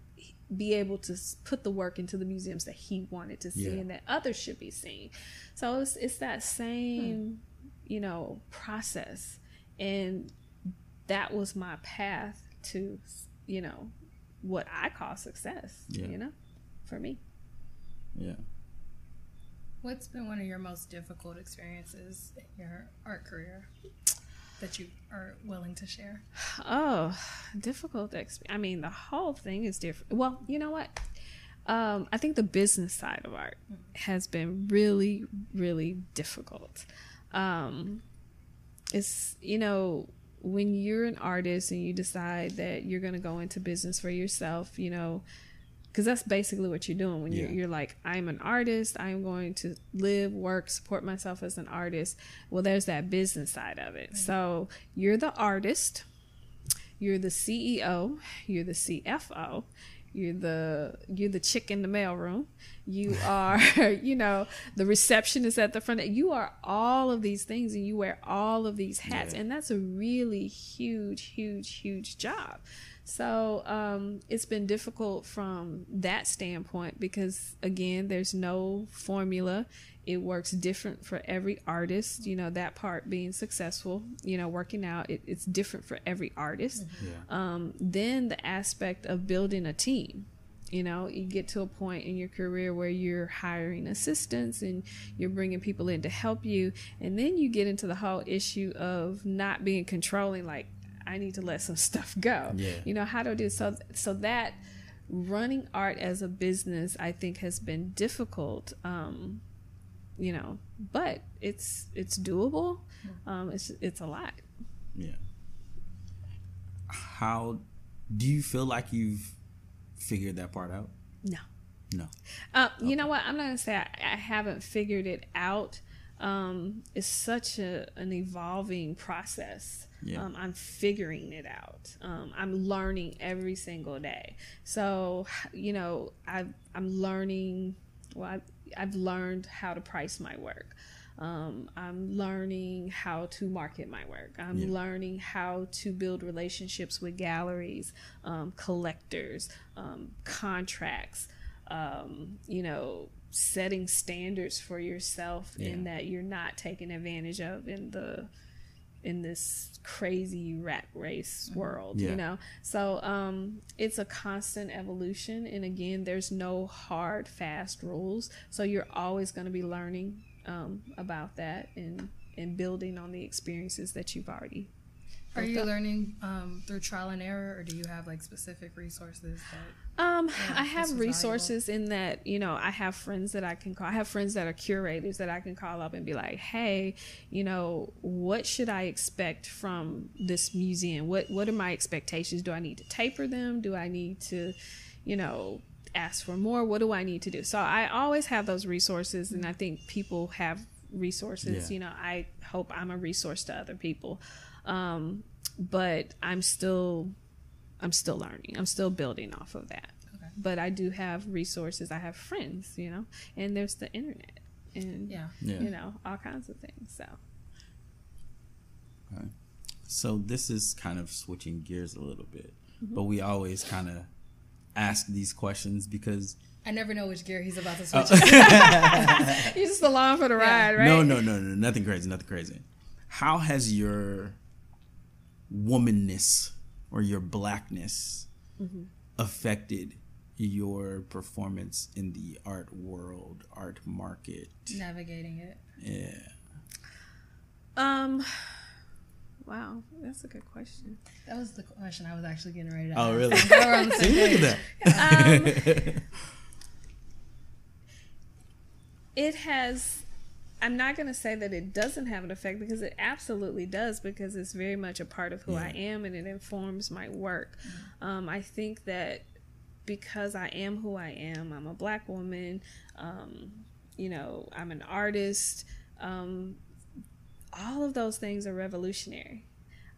be able to put the work into the museums that he wanted to see yeah. and that others should be seeing so it's, it's that same mm. you know process and that was my path to you know what I call success. Yeah. You know, for me. Yeah. What's been one of your most difficult experiences in your art career? that you are willing to share? Oh, difficult. Exp- I mean, the whole thing is different. Well, you know what? Um, I think the business side of art has been really, really difficult. Um, it's you know when you're an artist and you decide that you're going to go into business for yourself, you know, because that's basically what you're doing when Yeah. you're, you're like, I'm an artist, I'm going to live, work, support myself as an artist. Well, there's that business side of it. So you're the artist, you're the CEO, you're the CFO, you're the you're the chick in the mailroom. You are, <laughs> you know, the receptionist at the front. You are all of these things, and you wear all of these hats, Yeah. and that's a really huge, huge, huge job. So um, it's been difficult from that standpoint because again, there's no formula. It works different for every artist. You know that part being successful. You know, working out. It, it's different for every artist. Yeah. Um, then the aspect of building a team. You know, you get to a point in your career where you're hiring assistants and you're bringing people in to help you. And then you get into the whole issue of not being controlling, like, I need to let some <laughs> stuff go. Yeah. You know, how do I do so? So that running art as a business, I think, has been difficult. Um, you know, but it's it's doable. Um, it's it's a lot. Yeah. How do you feel like you've figured that part out? No. No. Uh, you know what? I'm not gonna say I, I haven't figured it out. Um, it's such a, an evolving process. Yeah. Um, I'm figuring it out. Um, I'm learning every single day. So, you know, i I'm learning. Well, I've learned how to price my work. Um, I'm learning how to market my work. I'm Yeah. learning how to build relationships with galleries, um, collectors, um, contracts. Um, you know, setting standards for yourself in that you're not taken advantage of in the in this crazy rat race world Yeah. you know so um it's a constant evolution and again there's no hard fast rules so you're always going to be learning um about that and and building on the experiences that you've already Are you up. learning um, through trial and error, or do you have like specific resources that? Um, Yeah, I have resources in that, you know, I have friends that I can call. I have friends that are curators that I can call up and be like, "Hey, you know, what should I expect from this museum? What what are my expectations? Do I need to taper them? Do I need to, you know, ask for more? What do I need to do?" So I always have those resources, and I think people have resources. Yeah. You know, I hope I'm a resource to other people, um, but I'm still I'm still learning. I'm still building off of that. Okay. But I do have resources. I have friends, you know, and there's the internet and Yeah. Yeah. you know all kinds of things. So Okay. So this is kind of switching gears a little bit, Mm-hmm. but we always kind of ask these questions because I never know which gear he's about to Oh. switch. <laughs> you're just along for the ride, right? no, no, no, no, nothing crazy, nothing crazy. How has your womanness or your blackness Mm-hmm. affected your performance in the art world, art market? Navigating it. Yeah. Um. Wow, that's a good question. That was the question I was actually getting ready to Oh, ask. really? <laughs> I'm we're on the same look page. at that. <laughs> It has. I'm not going to say that it doesn't have an effect because it absolutely does because it's very much a part of who I am and it informs my work. Um, I think that because I am who I am, I'm a black woman, um, you know, I'm an artist, um, all of those things are revolutionary.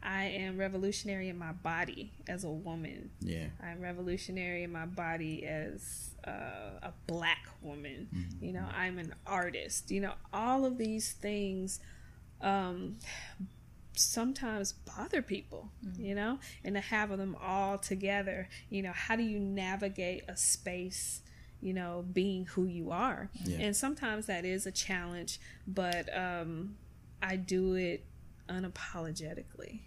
I am revolutionary in my body as a woman. yeah. I'm revolutionary in my body as uh, a black woman. You know, I'm an artist. You know, all of these things um, sometimes bother people, you know, and to have them all together, you know, how do you navigate a space? You know, being who you are, Yeah. and sometimes that is a challenge, but um, I do it unapologetically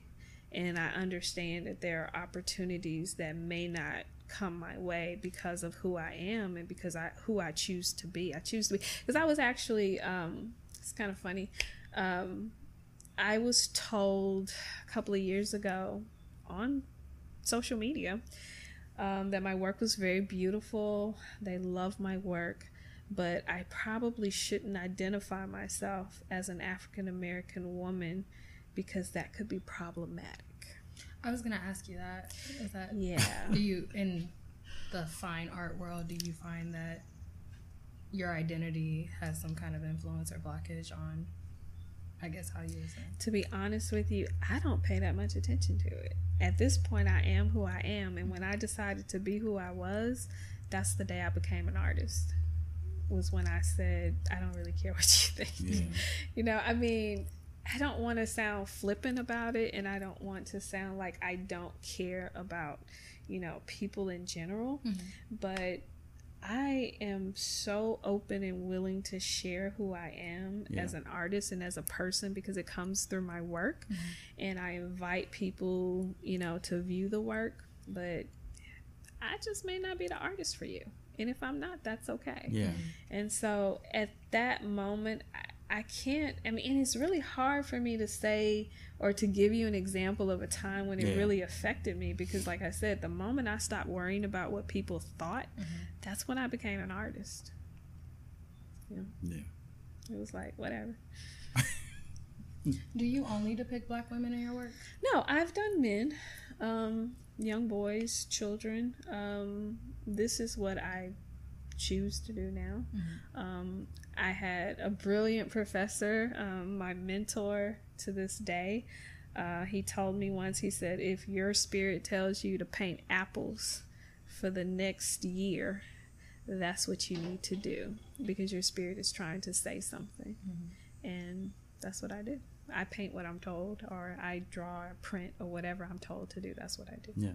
and I understand that there are opportunities that may not come my way because of who I am and because I who I choose to be. I choose to be because I was actually um, it's kind of funny. Um, I was told a couple of years ago on social media um, that my work was very beautiful. They love my work, but I probably shouldn't identify myself as an African American woman because that could be problematic. I was gonna ask you that. Is that Yeah. do you in the fine art world? Do you find that your identity has some kind of influence or blockage on? I guess how you were saying. to be honest with you, I don't pay that much attention to it. At this point, I am who I am, and when I decided to be who I was, that's the day I became an artist. Was when I said, I don't really care what you think. Yeah. <laughs> You know, I mean, I don't want to sound flippant about it, and I don't want to sound like I don't care about, you know, people in general, mm-hmm. but I am so open and willing to share who I am Yeah. as an artist and as a person because it comes through my work. Mm-hmm. And I invite people, you know, to view the work, but I just may not be the artist for you. And if I'm not, that's okay. Yeah. Mm-hmm. And so at that moment, I, I can't, I mean, and it's really hard for me to say or to give you an example of a time when it Yeah. really affected me because, like I said, the moment I stopped worrying about what people thought, that's when I became an artist. Yeah. It was like, whatever. <laughs> Do you only depict black women in your work? No, I've done men, um, young boys, children. Um, this is what I choose to do now. Um, I had a brilliant professor, um, my mentor to this day. Uh, he told me once, he said, if your spirit tells you to paint apples for the next year, that's what you need to do because your spirit is trying to say something. And that's what I did. I paint what I'm told, or I draw or print or whatever I'm told to do. That's what I do. Yeah.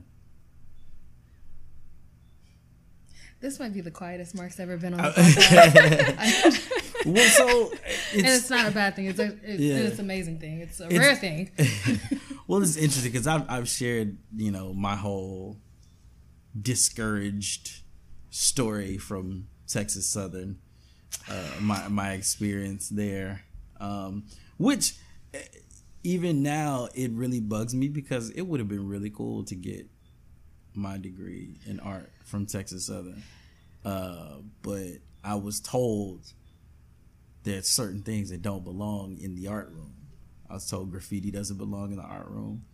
This might be the quietest Mark's ever been on Uh, the podcast. <laughs> well, so <laughs> and it's, it's not a bad thing. It's a it's, Yeah. it's an amazing thing. It's a It's- rare thing. <laughs> well, it's interesting because I've I've shared you know my whole discouraged story from Texas Southern, uh, my my experience there, um, which eh, even now it really bugs me because it would have been really cool to get my degree in art from Texas Southern, uh, but I was told there's certain things that don't belong in the art room. I was told graffiti doesn't belong in the art room.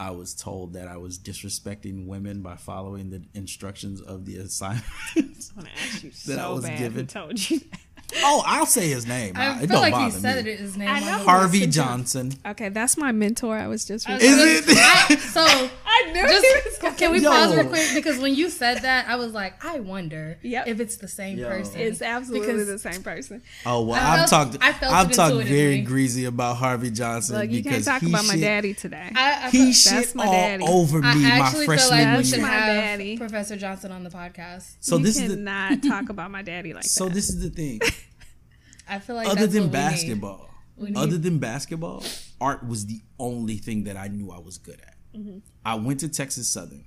I was told that I was disrespecting women by following the instructions of the assignment. I want to That I was bad given. told you that. oh, I'll say his name. I it feel don't like he said me. it, his name. I know. Harvey. Johnson. Okay, that's my mentor. I was just. I Is it? I- so I knew just he was gonna- can we Yo. pause real quick because when you said that, I was like, I wonder Yep. if it's the same Yo. person. It's absolutely Because- the same person. Oh well, I I've talked. I felt I've talked very greasy about Harvey Johnson Look, you because can't talk he about my shit, daddy today. I, I, He shit That's my all daddy. over me I my actually feel freshman like we should year. my have daddy. Professor Johnson on the podcast. So you this is the cannot <laughs> talk about my daddy like so that. So this is the thing. <laughs> I feel like other than what we need. basketball, other than basketball, art was the only thing that I knew I was good at. Mm-hmm. I went to Texas Southern,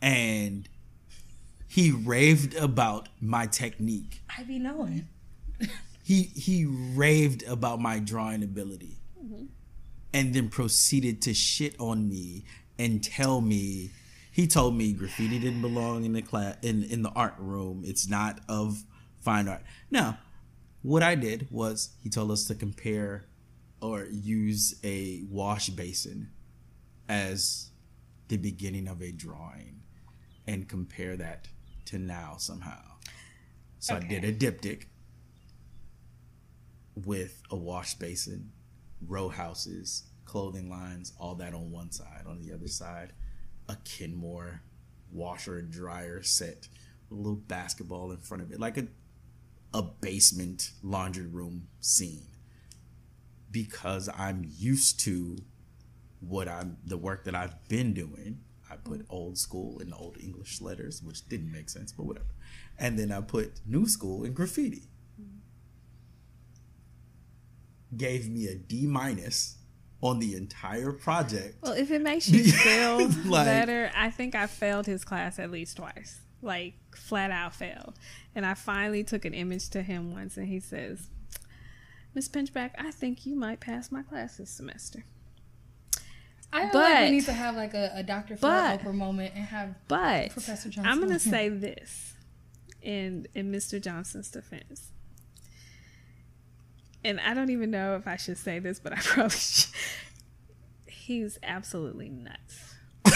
and he raved about my technique. I be knowing. He he raved about my drawing ability, and then proceeded to shit on me and tell me. He told me graffiti didn't belong in the class in in the art room. It's not of fine art. Now, what I did was he told us to compare or use a wash basin as the beginning of a drawing and compare that to now somehow. So I did a diptych with a wash basin, row houses, clothing lines, all that on one side. On the other side, a Kenmore washer and dryer set with a little basketball in front of it, like a a basement laundry room scene. Because I'm used to what I'm the work that I've been doing. I put old school in old English letters, which didn't make sense, but whatever. And then I put new school in graffiti. Gave me a D minus on the entire project. well, if it makes you <laughs> feel Like- better, I think I failed his class at least twice. Like flat out failed. And I finally took an image to him once, and he says, Miss Pinchback, I think you might pass my class this semester. I feel But- like we need to have like a, a Dr. Phil but- Oprah moment and have But Professor Johnson. I'm gonna say this in in Mr. Johnson's defense. And I don't even know if I should say this, but I <laughs> probably should. He's absolutely nuts. but,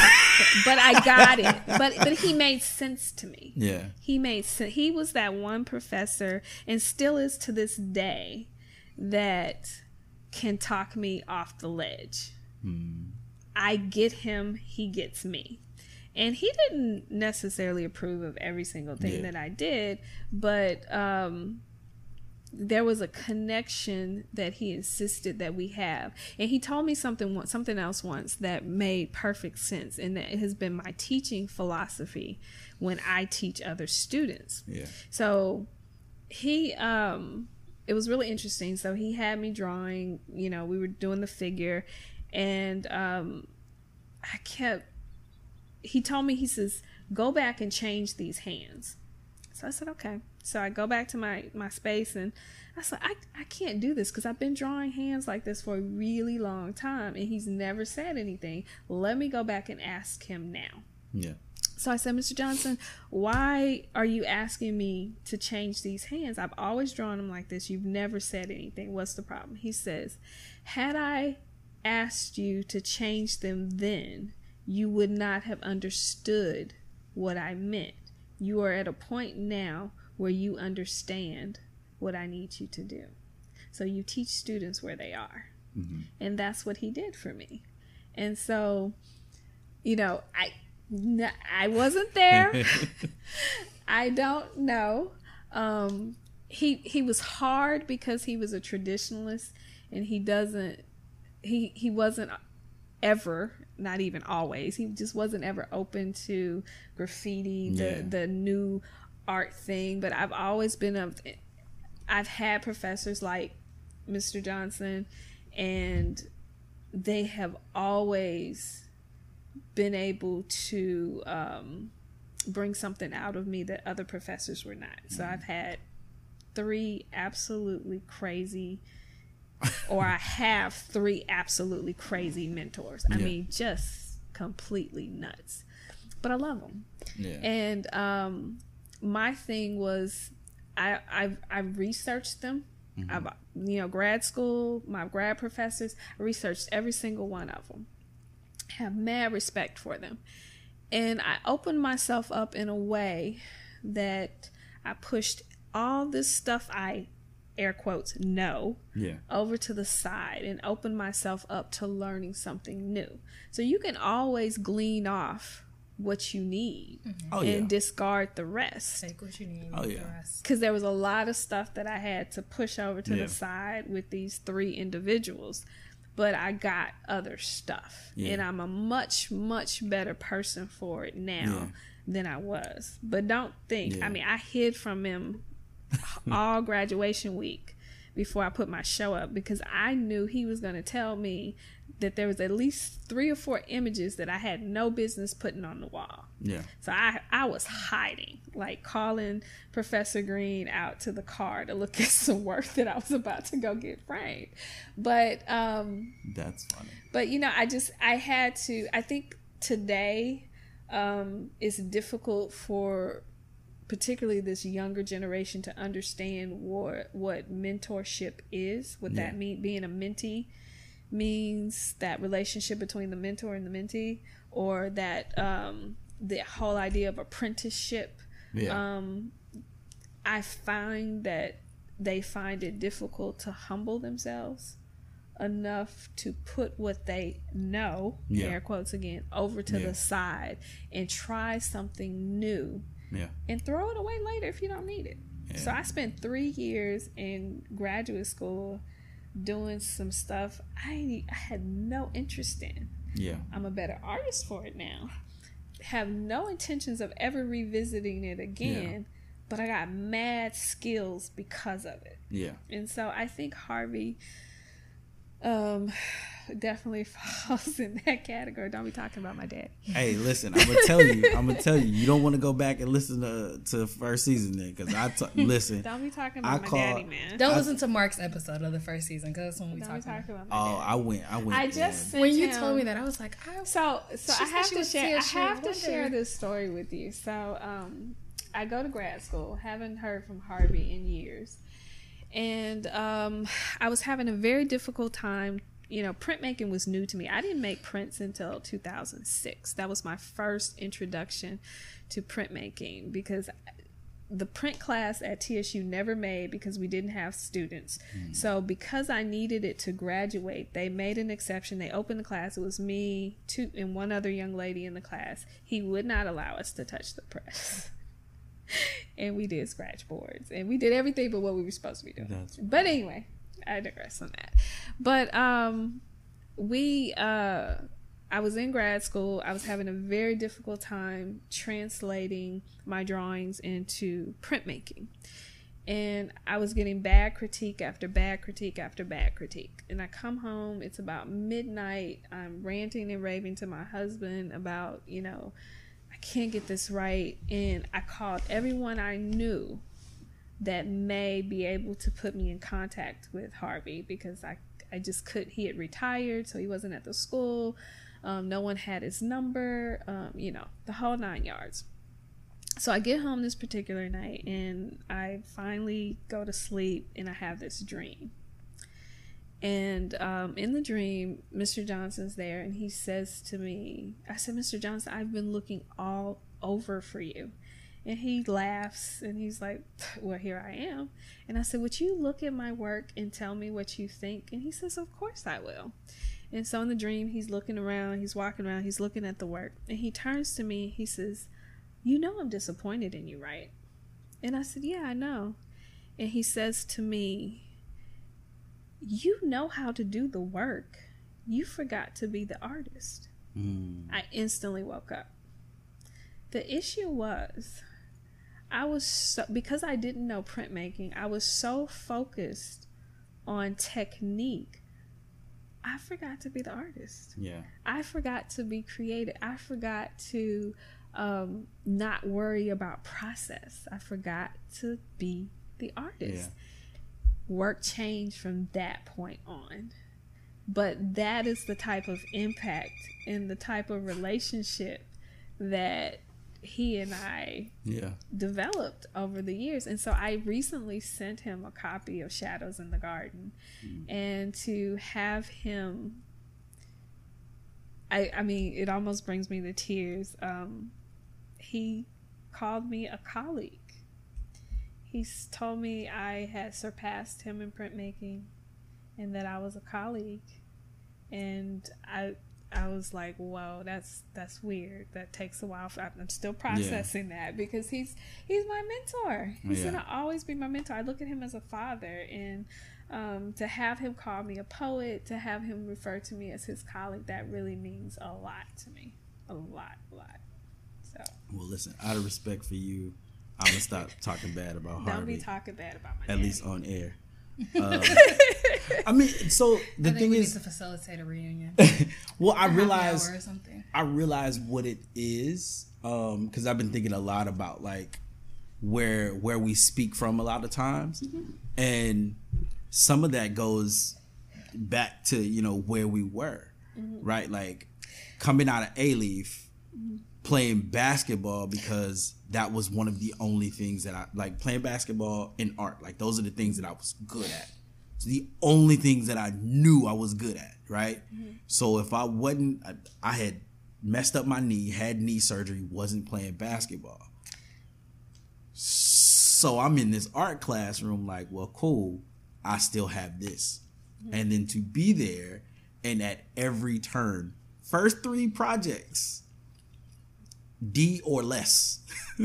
but I got it. But but he made sense to me. Yeah. He made sense. He was that one professor, and still is to this day, that can talk me off the ledge. I get him, he gets me. And he didn't necessarily approve of every single thing Yeah. that I did, but um, there was a connection that he insisted that we have. And he told me something something else once that made perfect sense, and that has been my teaching philosophy when I teach other students. Yeah. So he um it was really interesting. So he had me drawing, you know, we were doing the figure and um I kept he told me he says go back and change these hands. So I said okay. So I go back to my my space and I said I I can't do this cuz I've been drawing hands like this for a really long time and he's never said anything. Let me go back and ask him now. Yeah. So I said, Mr. Johnson, why are you asking me to change these hands? I've always drawn them like this. You've never said anything. What's the problem? He says, Had I asked you to change them then, you would not have understood what I meant. You are at a point now where you understand what I need you to do. So you teach students where they are. Mm-hmm. And that's what he did for me. And so, you know, I I wasn't there. <laughs> I don't know. Um, he he was hard because he was a traditionalist, and he doesn't. He he wasn't ever, not even always. He just wasn't ever open to graffiti, the Yeah. the new art thing. But I've always been a. I've had professors like Mr. Johnson, and they have always been able to um, bring something out of me that other professors were not. So I've had three absolutely crazy, or I have three absolutely crazy mentors. I Yeah. mean, just completely nuts. But I love them. Yeah. And um, my thing was, I I've, I've researched them. I've you know grad school, my grad professors, I researched every single one of them. Have mad respect for them, and I opened myself up in a way that I pushed all this stuff I air quotes know yeah. over to the side and open myself up to learning something new. So you can always glean off what you need mm-hmm. Oh and yeah. discard the rest. Take what you need. Oh, yeah. Because there was a lot of stuff that I had to push over to Yeah. the side with these three individuals. But I got other stuff. Yeah. And I'm a much, much better person for it now Yeah. than I was. But don't think, Yeah. I mean, I hid from him <laughs> all graduation week before I put my show up because I knew he was going to tell me that there was at least three or four images that I had no business putting on the wall. Yeah. So I I was hiding, like calling Professor Green out to the car to look <laughs> at some work that I was about to go get framed. But um That's funny. but you know, I just I had to I think today um it's difficult for particularly this younger generation to understand what what mentorship is, what Yeah. that mean being a mentee means that relationship between the mentor and the mentee or that um the whole idea of apprenticeship Yeah. um, I find that they find it difficult to humble themselves enough to put what they know, Yeah. air quotes again, over to Yeah. the side and try something new yeah. and throw it away later if you don't need it. So I spent three years in graduate school doing some stuff I, I had no interest in. Yeah. I'm a better artist for it now. Have no intentions of ever revisiting it again, but I got mad skills because of it. Yeah. And so I think Harvey um, definitely <laughs> falls in that category. Don't be talking about my dad. Hey, listen, I'm gonna tell you, I'm gonna tell you, you don't want to go back and listen to to the first season then, because I t- <laughs> listen. Don't be talking I about my call- daddy, man. Don't I- listen to Mark's episode of the first season because that's when we talk about. talking about my Oh. I went, I went. I just in. When you sent told me that, I was like, I So, so I have to share. I have to share this story with you. So, um, I go to grad school. Haven't heard from Harvey in years, and um, I was having a very difficult time. You know, printmaking was new to me. I didn't make prints until 2006. That was my first introduction to printmaking because the print class at TSU never made because we didn't have students. Mm. So because I needed it to graduate, they made an exception. They opened the class. It was me, two, and one other young lady in the class. He would not allow us to touch the press. <laughs> and we did scratch boards and we did everything but what we were supposed to be doing. That's But anyway, I digress on that. But um we uh I was in grad school. I was having a very difficult time translating my drawings into printmaking. And I was getting bad critique after bad critique after bad critique. And I come home, it's about midnight. I'm ranting and raving to my husband about, you know, I can't get this right. And I called everyone I knew that may be able to put me in contact with Harvey because I, I just could. He had retired, so he wasn't at the school. Um, no one had his number, um, you know, the whole nine yards. So I get home this particular night and I finally go to sleep and I have this dream. And um, in the dream, Mr. Johnson's there and he says to me, I said, Mr. Johnson, I've been looking all over for you. And he laughs and he's like, Well, here I am. And I said, Would you look at my work and tell me what you think? And he says, Of course I will. And so in the dream, he's looking around, he's walking around, he's looking at the work. And he turns to me, he says, You know I'm disappointed in you, right? And I said, Yeah, I know. And he says to me, You know how to do the work. You forgot to be the artist. Mm. I instantly woke up. The issue was I was so because I didn't know printmaking, I was so focused on technique. I forgot to be the artist. Yeah. I forgot to be creative. I forgot to um, not worry about process. I forgot to be the artist. Work changed from that point on. But that is the type of impact and the type of relationship that he and I Yeah. developed over the years. And so I recently sent him a copy of Shadows in the Garden. And to have him I I mean, it almost brings me to tears. Um he called me a colleague. He's told me I had surpassed him in printmaking and that I was a colleague. And I I was like, whoa, that's that's weird. That takes a while. For, I'm still processing that because he's he's my mentor. He's Yeah. gonna always be my mentor. I look at him as a father, and um, to have him call me a poet, to have him refer to me as his colleague, that really means a lot to me. A lot, a lot. So Well, listen. Out of respect for you, I'm gonna stop talking bad about Harvey. don't be talking bad about my at least on air. Um, <laughs> I mean, so the I think thing we is, need to facilitate a reunion. <laughs> well, I realize hour or something. I realize what it is um, because I've been thinking a lot about like where where we speak from a lot of times, mm-hmm. and some of that goes back to you know where we were, mm-hmm. right? Like coming out of Alief, mm-hmm. Playing basketball because that was one of the only things that I like playing basketball and art. Like those are the things that I was good at. It's the only things that I knew I was good at, right? Mm-hmm. So if I wasn't, I, I had messed up my knee, had knee surgery, wasn't playing basketball. So I'm in this art classroom, like, well, cool, I still have this. Mm-hmm. And then to be there and at every turn, first three projects, D or less. <laughs>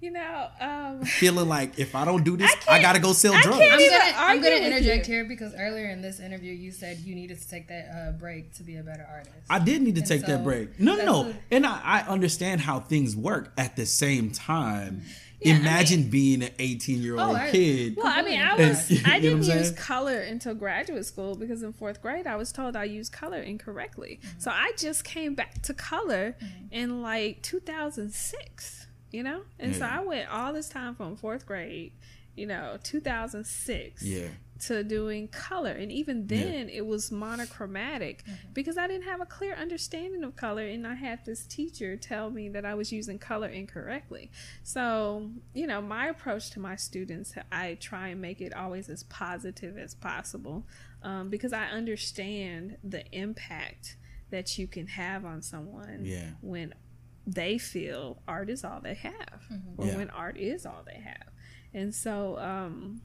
You know, um, <laughs> Feeling like if I don't do this, I I, gotta go sell I drugs. I'm gonna, I'm gonna interject you. here because earlier in this interview you said you needed to take that uh, break to be a better artist. I did need to And take that break. No, no, no. the- And I, I understand how things work at the same time. Yeah, I Imagine mean- being an 18 year Oh, old I- kid. Well, I mean, I was different. <laughs> I didn't use saying? color until graduate school because in fourth grade I was told I used color incorrectly. Mm-hmm. So I just came back to color mm-hmm. in like 2006, you know, and so I went all this time from fourth grade, you know, 2006 yeah. To doing color. And even then it was monochromatic because i didn't have a clear understanding of color and i had this teacher tell me that i was using color incorrectly. So you know my approach to my students i try and make it always as positive as possible um, because i understand the impact that you can have on someone Yeah. when they feel art is all they have or Yeah. when art is all they have. And so um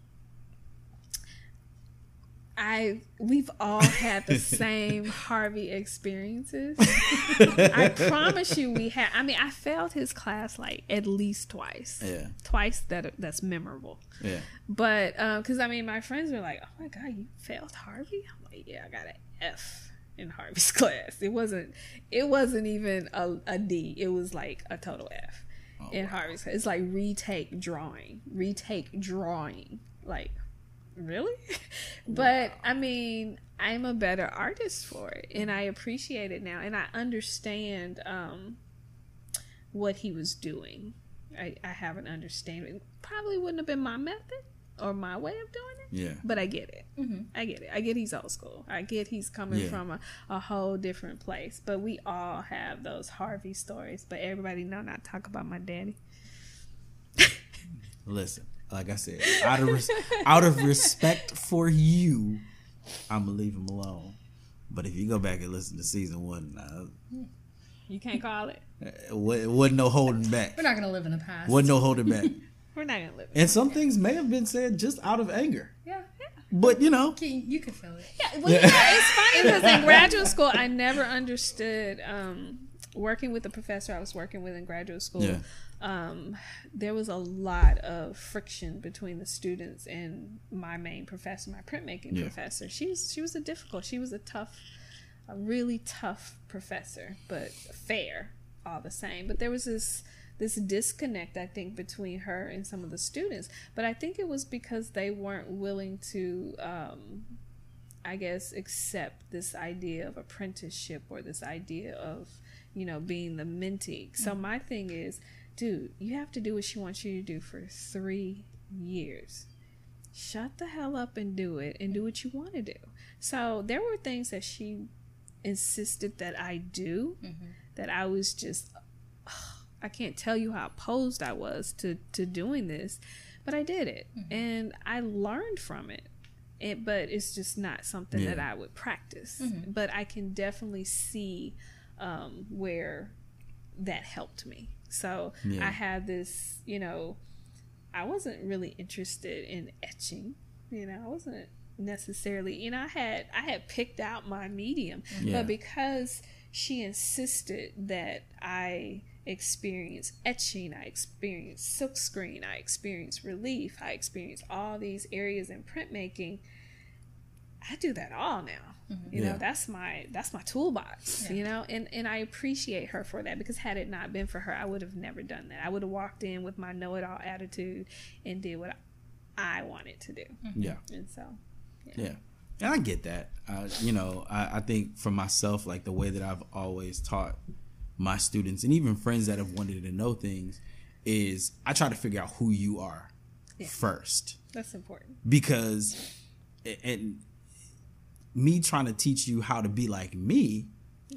I we've all had the <laughs> same Harvey experiences. <laughs> I promise you we had I mean I failed his class like at least twice. Yeah. Twice that that's memorable. Yeah. But um, because I mean my friends were like, "Oh my god, you failed Harvey?" I'm like, "Yeah, I got an F in Harvey's <laughs> class. It wasn't it wasn't even a, a D. It was like a total F Oh, in Harvey's class. It's like retake drawing. Retake drawing. Like really? <laughs> But i mean i'm a better artist for it and i appreciate it now and i understand um what he was doing. I, I have an understanding. Probably wouldn't have been my method or my way of doing it Yeah. but i get it. I get it. I get he's old school. I get he's coming Yeah. from a, a whole different place but we all have those harvey stories but everybody know not talk about my daddy. <laughs> Listen, like I said, out of res- out of respect for you, I'm gonna leave him alone. But if you go back and listen to season one, uh, you can't call it it wasn't no holding back. We're not gonna live in the past. Wasn't no holding back. <laughs> we're not gonna live And some things may have been said just out of anger. yeah, But you know, you, you could feel it. Yeah, well, you know, it's funny because in <laughs> graduate school, I never understood um, working with the professor I was working with in graduate school. Yeah. Um, there was a lot of friction between the students and my main professor, my printmaking Yeah. professor. She was she was a difficult. She was a tough, a really tough professor, but fair all the same. But there was this this disconnect I think between her and some of the students. But I think it was because they weren't willing to um, I guess, accept this idea of apprenticeship or this idea of, you know, being the mentee. So mm-hmm. my thing is, dude, you have to do what she wants you to do for three years. Shut the hell up and do it and do what you want to do. So there were things that she insisted that I do mm-hmm. that I was just I can't tell you how opposed I was to to doing this, but I did it mm-hmm. and I learned from it. It, but it's just not something that I would practice. But I can definitely see um, where that helped me. So Yeah. I had this, you know, I wasn't really interested in etching. You know, I wasn't necessarily. You know, I had I had picked out my medium, Yeah. but because she insisted that I experience etching, I experience silkscreen, I experience relief, I experience all these areas in printmaking. I do that all now. You Yeah. know, that's my that's my toolbox. Yeah. You know, and and I appreciate her for that because had it not been for her, I would have never done that. I would have walked in with my know-it-all attitude and did what I wanted to do. yeah. And so, Yeah. And I get that. Uh, you know, I, I think for myself, like the way that I've always taught my students and even friends that have wanted to know things is I try to figure out who you are Yeah. first. that's important. Because and me trying to teach you how to be like me,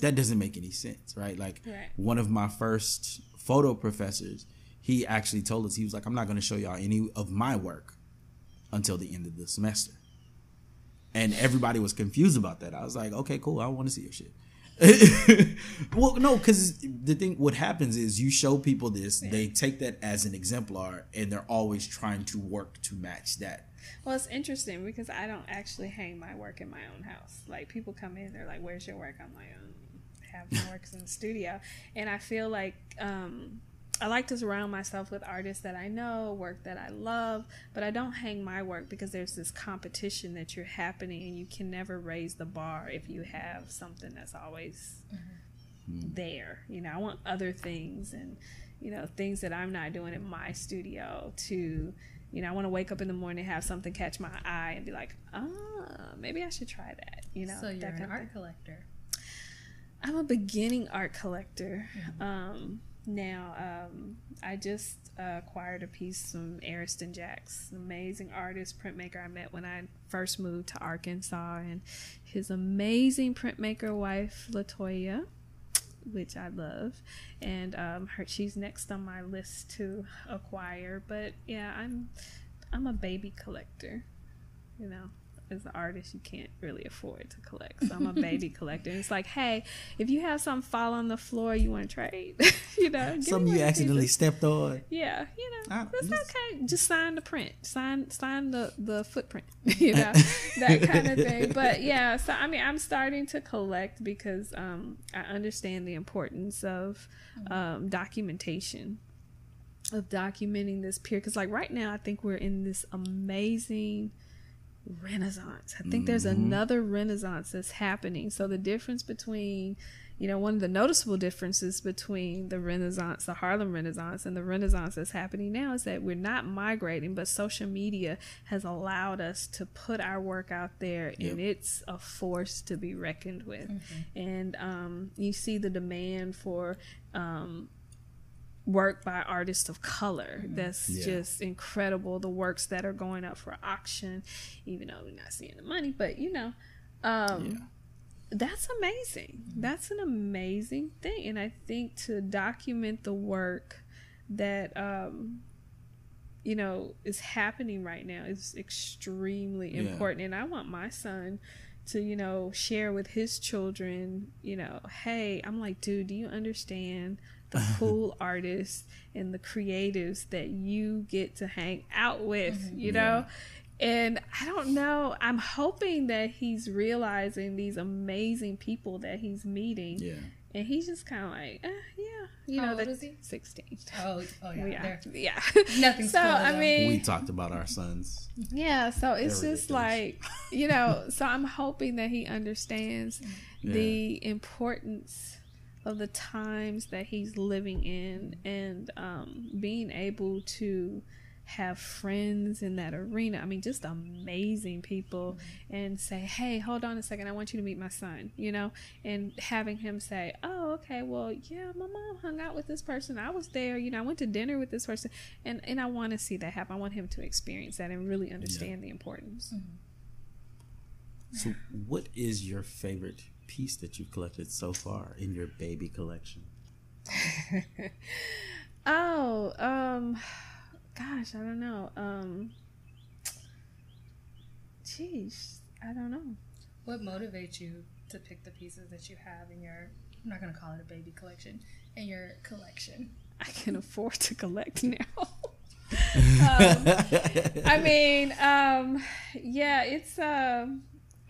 that doesn't make any sense, right? Like Right. one of my first photo professors, he actually told us he was like, I'm not going to show y'all any of my work until the end of the semester. And everybody was confused about that. I was like, okay, cool. I want to see your shit. <laughs> well, no, because the thing, what happens is you show people this, they take that as an exemplar, and they're always trying to work to match that. Well, it's interesting because I don't actually hang my work in my own house. Like people come in, they're like, "Where's your work?" I'm like, um, "I have my works in the studio," and I feel like um, I like to surround myself with artists that I know, work that I love, but I don't hang my work because there's this competition that you're happening, and you can never raise the bar if you have something that's always there. You know, I want other things and you know, things that I'm not doing in my studio to, you know, I want to wake up in the morning, have something catch my eye, and be like, ah, maybe I should try that. You know, so you're that an of art collector. I'm a beginning art collector. Um, now, um, I just uh, acquired a piece from Ariston Jacks, an amazing artist, printmaker I met when I first moved to Arkansas, and his amazing printmaker wife, Latoya, which I love, and um, her she's next on my list to acquire. But yeah, I'm I'm a baby collector, you know as an artist, you can't really afford to collect. So I'm a baby <laughs> collector. And it's like, hey, if you have something fall on the floor you want to trade, <laughs> you know, give Something you accidentally these. stepped on. Yeah, you know, that's just- okay. Just sign the print, sign sign the the footprint, <laughs> you know, that kind of thing. But yeah, so I mean, I'm starting to collect because um, I understand the importance of um, documentation, of documenting this period. Because like right now, I think we're in this amazing renaissance. I think there's another renaissance that's happening. So the difference between, you know, one of the noticeable differences between the renaissance, the Harlem renaissance and the renaissance that's happening now is that we're not migrating, but social media has allowed us to put our work out there and it's a force to be reckoned with. And um, you see the demand for um, work by artists of color that's Yeah. just incredible the works that are going up for auction even though we're not seeing the money but you know um Yeah. that's amazing that's an amazing thing and i think to document the work that um you know is happening right now is extremely Yeah. important and i want my son to you know share with his children you know hey i'm like dude do you understand the <laughs> cool artists and the creatives that you get to hang out with you know and i don't know i'm hoping that he's realizing these amazing people that he's meeting Yeah. and he's just kind of like eh, yeah you How know old that is he? 16 Oh, oh yeah. yeah They're- <laughs> yeah Nothing's so cool, i mean We talked about our sons. yeah, so it's They're just ridiculous. like, you know, so I'm hoping that he understands <laughs> Yeah. the importance of the times that he's living in and um, being able to have friends in that arena. I mean, just amazing people and say, hey, hold on a second. I want you to meet my son, you know, and having him say, oh, okay, well, yeah, my mom hung out with this person. I was there, you know, I went to dinner with this person. And, and I want to see that happen. I want him to experience that and really understand the importance. So, what is your favorite piece that you've collected so far in your baby collection? <laughs> Oh, um, gosh, I don't know. Um, jeez, I don't know. What motivates you to pick the pieces that you have in your? I'm not gonna call it a baby collection. In your collection. I can afford to collect now. <laughs> <laughs> um, I mean, um, yeah, it's. Um,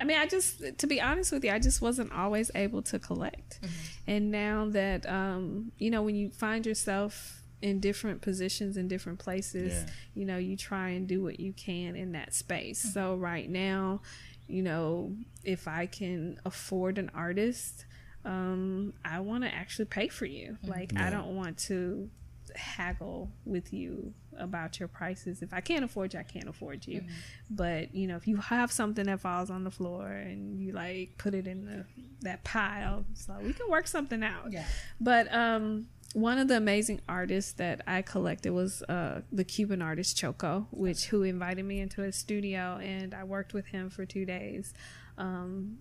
I mean, I just, to be honest with you, I just wasn't always able to collect, and now that, um, you know, when you find yourself in different positions in different places, Yeah. you know, you try and do what you can in that space. So right now, you know, if I can afford an artist, um, I want to actually pay for you. Like, I don't want to haggle with you about your prices. If I can't afford you, I can't afford you. But you know, if you have something that falls on the floor and you like put it in the that pile, so we can work something out. Yeah. But um, one of the amazing artists that I collected was uh, the Cuban artist Choco, which who invited me into his studio, and I worked with him for two days, um,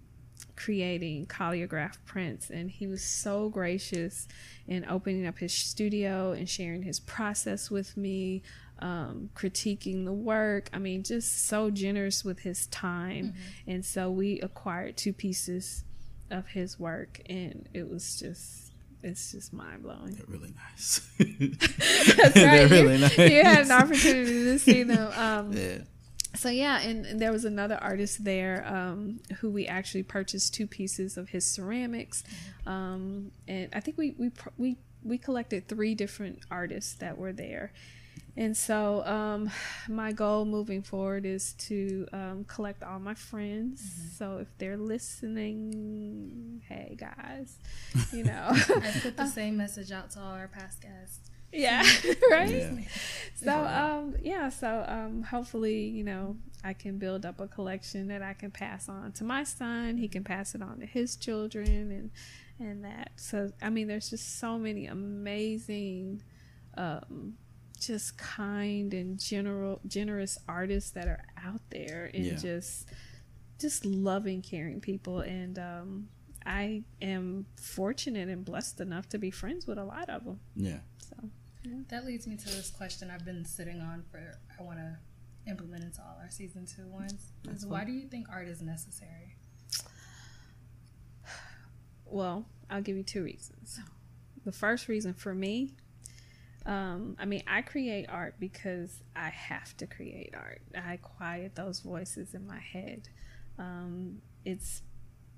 creating collagraph prints. And he was so gracious in opening up his studio and sharing his process with me. Um, critiquing the work. I mean, just so generous with his time. And so we acquired two pieces of his work, and it was just it's just mind blowing. They're really nice. <laughs> That's <laughs> They're right. really you, nice. you had an opportunity to see them. Um, <laughs> yeah. So yeah, and, and there was another artist there um, who we actually purchased two pieces of his ceramics, um, and I think we we we we collected three different artists that were there. And so, um, my goal moving forward is to um, collect all my friends. So, if they're listening, hey guys, you <laughs> know, I put the <laughs> same message out to all our past guests. Yeah, <laughs> <laughs> right. Yeah. So um yeah, so um hopefully, you know, I can build up a collection that I can pass on to my son. He can pass it on to his children and and that. So I mean there's just so many amazing um just kind and general generous artists that are out there and Yeah. just just loving caring people and um I am fortunate and blessed enough to be friends with a lot of them. Yeah. That leads me to this question I've been sitting on for I want to implement into all our season two ones. Is why do you think art is necessary? Well, I'll give you two reasons. The first reason for me, um, I mean, I create art because I have to create art. I quiet those voices in my head. Um, it's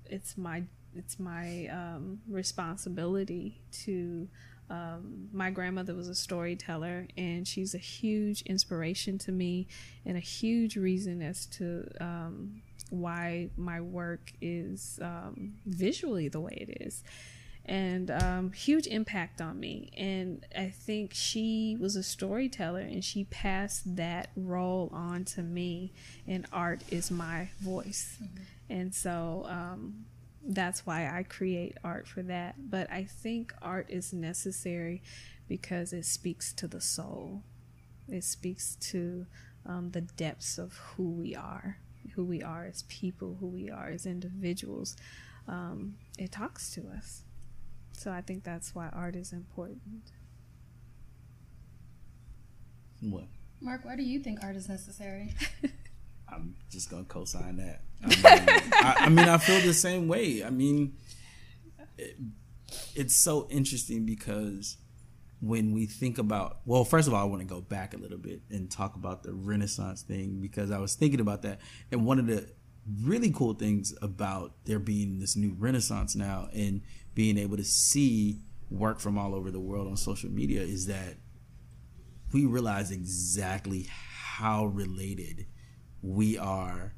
it's my it's my um, responsibility to. Um, my grandmother was a storyteller, and she's a huge inspiration to me, and a huge reason as to um, why my work is um, visually the way it is and um, huge impact on me. And i think she was a storyteller and she passed that role on to me and art is my voice. And so um, that's why i create art for that but i think art is necessary because it speaks to the soul it speaks to um, the depths of who we are who we are as people who we are as individuals um, it talks to us so I think that's why art is important. What? Mark, why do you think art is necessary? <laughs> I'm just gonna co-sign that. I mean, I, I, mean, I feel the same way. I mean, it, it's so interesting because when we think about, well, first of all, I want to go back a little bit and talk about the Renaissance thing because I was thinking about that, and one of the really cool things about there being this new Renaissance now and being able to see work from all over the world on social media is that we realize exactly how related we are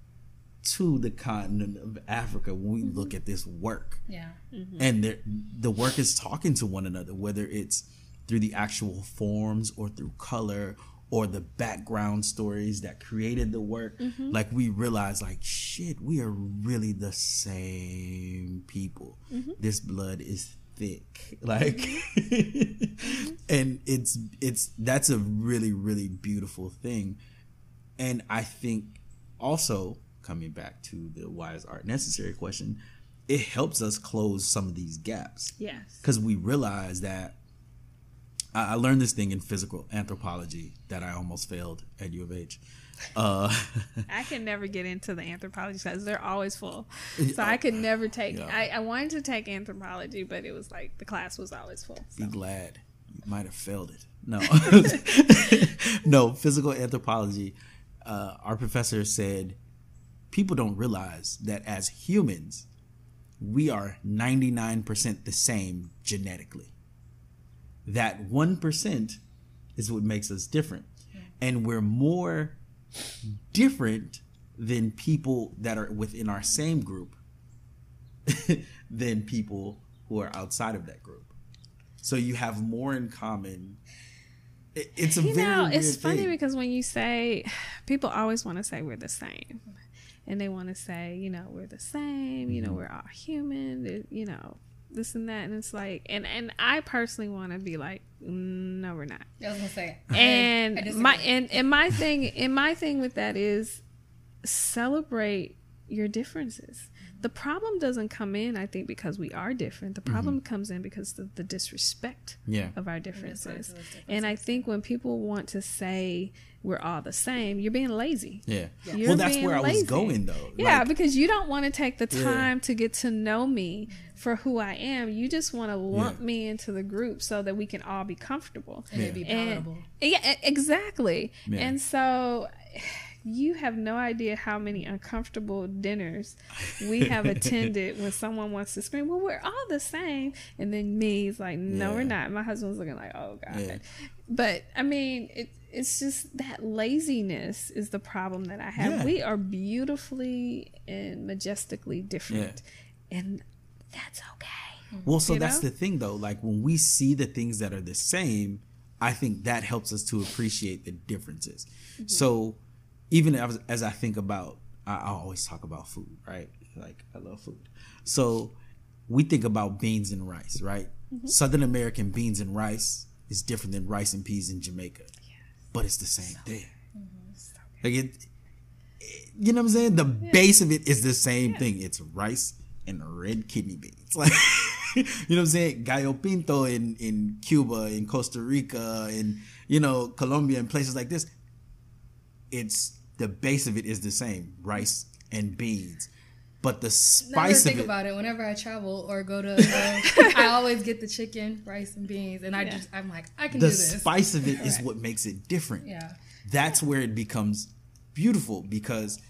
to the continent of Africa when we look mm-hmm. at this work. Yeah. Mm-hmm. And the the work is talking to one another, whether it's through the actual forms or through color or the background stories that created the work. Mm-hmm. Like we realize like shit, we are really the same people. This blood is thick. Like <laughs> and it's it's that's a really, really beautiful thing. And I think also coming back to the why is art necessary question, it helps us close some of these gaps Yes. because we realize that I, I learned this thing in physical anthropology that I almost failed at U of H. Uh, <laughs> I can never get into the anthropology classes. They're always full. So I could never take Yeah. I, I wanted to take anthropology, but it was like the class was always full. be glad you might have failed it. No, <laughs> <laughs> no, physical anthropology. Uh, our professor said people don't realize that as humans, we are 99% the same genetically. That 1% is what makes us different. And we're more different than people that are within our same group <laughs> than people who are outside of that group. So you have more in common. It- It's a You very know, it's funny thing. because when you say <sighs> people always want to say we're the same. And they want to say, you know, we're the same, you know, Mm-hmm. we're all human, you know, this and that and it's like and and I personally want to be like no we're not. I was gonna say. I- I and my and, and my thing and my thing with that is celebrate your differences the problem doesn't come in i think because we are different the problem comes in because of the disrespect Yeah. of our to differences and i think when people want to say we're all the same you're being lazy Yeah. You're Well, that's being where I was going though. yeah, Like, because you don't want to take the Yeah. time to get to know me for who I am. You just want to lump Yeah. me into the group so that we can all be comfortable. and it'd be And- palatable. Yeah, exactly. Yeah. And so you have no idea how many uncomfortable dinners we have <laughs> attended when someone wants to scream, Well, we're all the same. And then me is like, No, we're not. My husband's looking like, Oh, God. Yeah. But I mean, it, it's just that laziness is the problem that I have. Yeah. We are beautifully and majestically different. And that's okay. Well, so You that's know? the thing though. Like when we see the things that are the same, I think that helps us to appreciate the differences. Mm-hmm. So even as, as I think about, I, I always talk about food, right? Like I love food. So we think about beans and rice, right? Mm-hmm. Southern American beans and rice is different than rice and peas in Jamaica, but it's the same thing. Mm-hmm. Like it, it- you know what I'm saying? The base of it is the same thing. It's rice and red kidney beans. <laughs> Like you know what I'm saying? Gallo Pinto in in Cuba, in Costa Rica, in you know Colombia, and places like this. It's the base of it is the same, rice and beans, but the Never spice think of it. about it. Whenever I travel or go to, uh, <laughs> I always get the chicken, rice, and beans, and I Yeah. just I'm like I can the do this. The spice of it <laughs> is what makes it different. Yeah. That's where it becomes beautiful because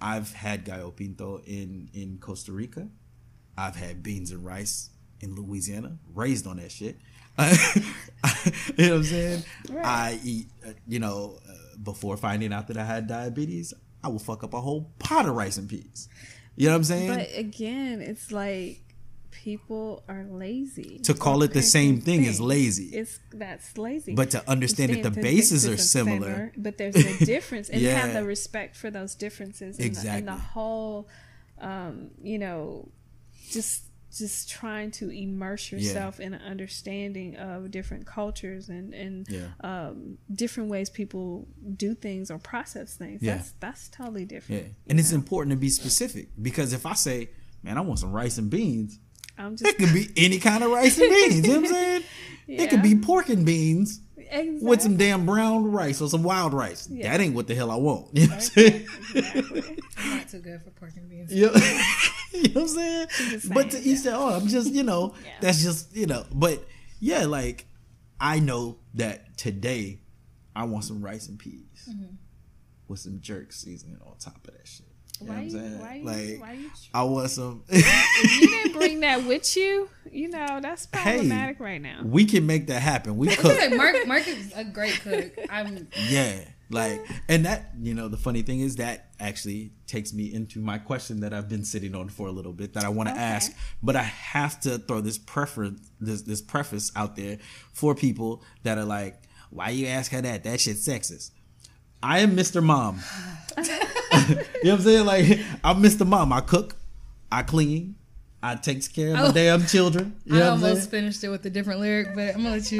I've had gallo pinto in in Costa Rica. I've had beans and rice in Louisiana, raised on that shit. <laughs> you know what I'm saying? Right. I eat, uh, you know, uh, before finding out that I had diabetes, I will fuck up a whole pot of rice and peas. You know what I'm saying? But again, it's like people are lazy. to call it the same thing is lazy. It's that's lazy. But to understand that the bases are are similar. but there's a <laughs> difference, and Yeah. have the respect for those differences, and, the, and Exactly. the whole, um, you know, just just trying to immerse yourself in an understanding of different cultures and and Yeah. um, different ways people do things or process things. Yeah. That's that's totally Yeah. different. And it's important to be specific because if I say, man, I want some rice and beans, I'm just it could be any kind of rice and beans. you know what I'm <laughs> saying? It could be pork and beans exactly. with some damn brown rice or some wild rice. Yeah. That ain't what the hell I want. You know what I'm saying? Exactly. Not too good for pork and beans. you, <laughs> know, <laughs> you know what I'm saying? But to saying, each their own. I'm just, you know, <laughs> Yeah. that's just, you know. But yeah, like I know that today I want some rice and peas Mm-hmm. with some jerk seasoning on top of that shit. You Why know what I'm you- saying? why you- like why you- I want some. you didn't bring that with you, you know that's <laughs> problematic right now. we can make that happen. We cook. Mark Mark is a great cook. I'm Yeah. Like, and that, you know, the funny thing is that actually takes me into my question that I've been sitting on for a little bit that I want to Okay. ask, but I have to throw this preference, this, this preface out there for people that are like, why you ask her that? That shit's sexist. I am Mr. Mom. <laughs> <laughs> you know what I'm saying? Like, I'm Mr. Mom. I cook, I clean, I takes care of my Oh. damn children. <laughs> You I know I'm almost finished it with a different lyric, but I'm gonna let you.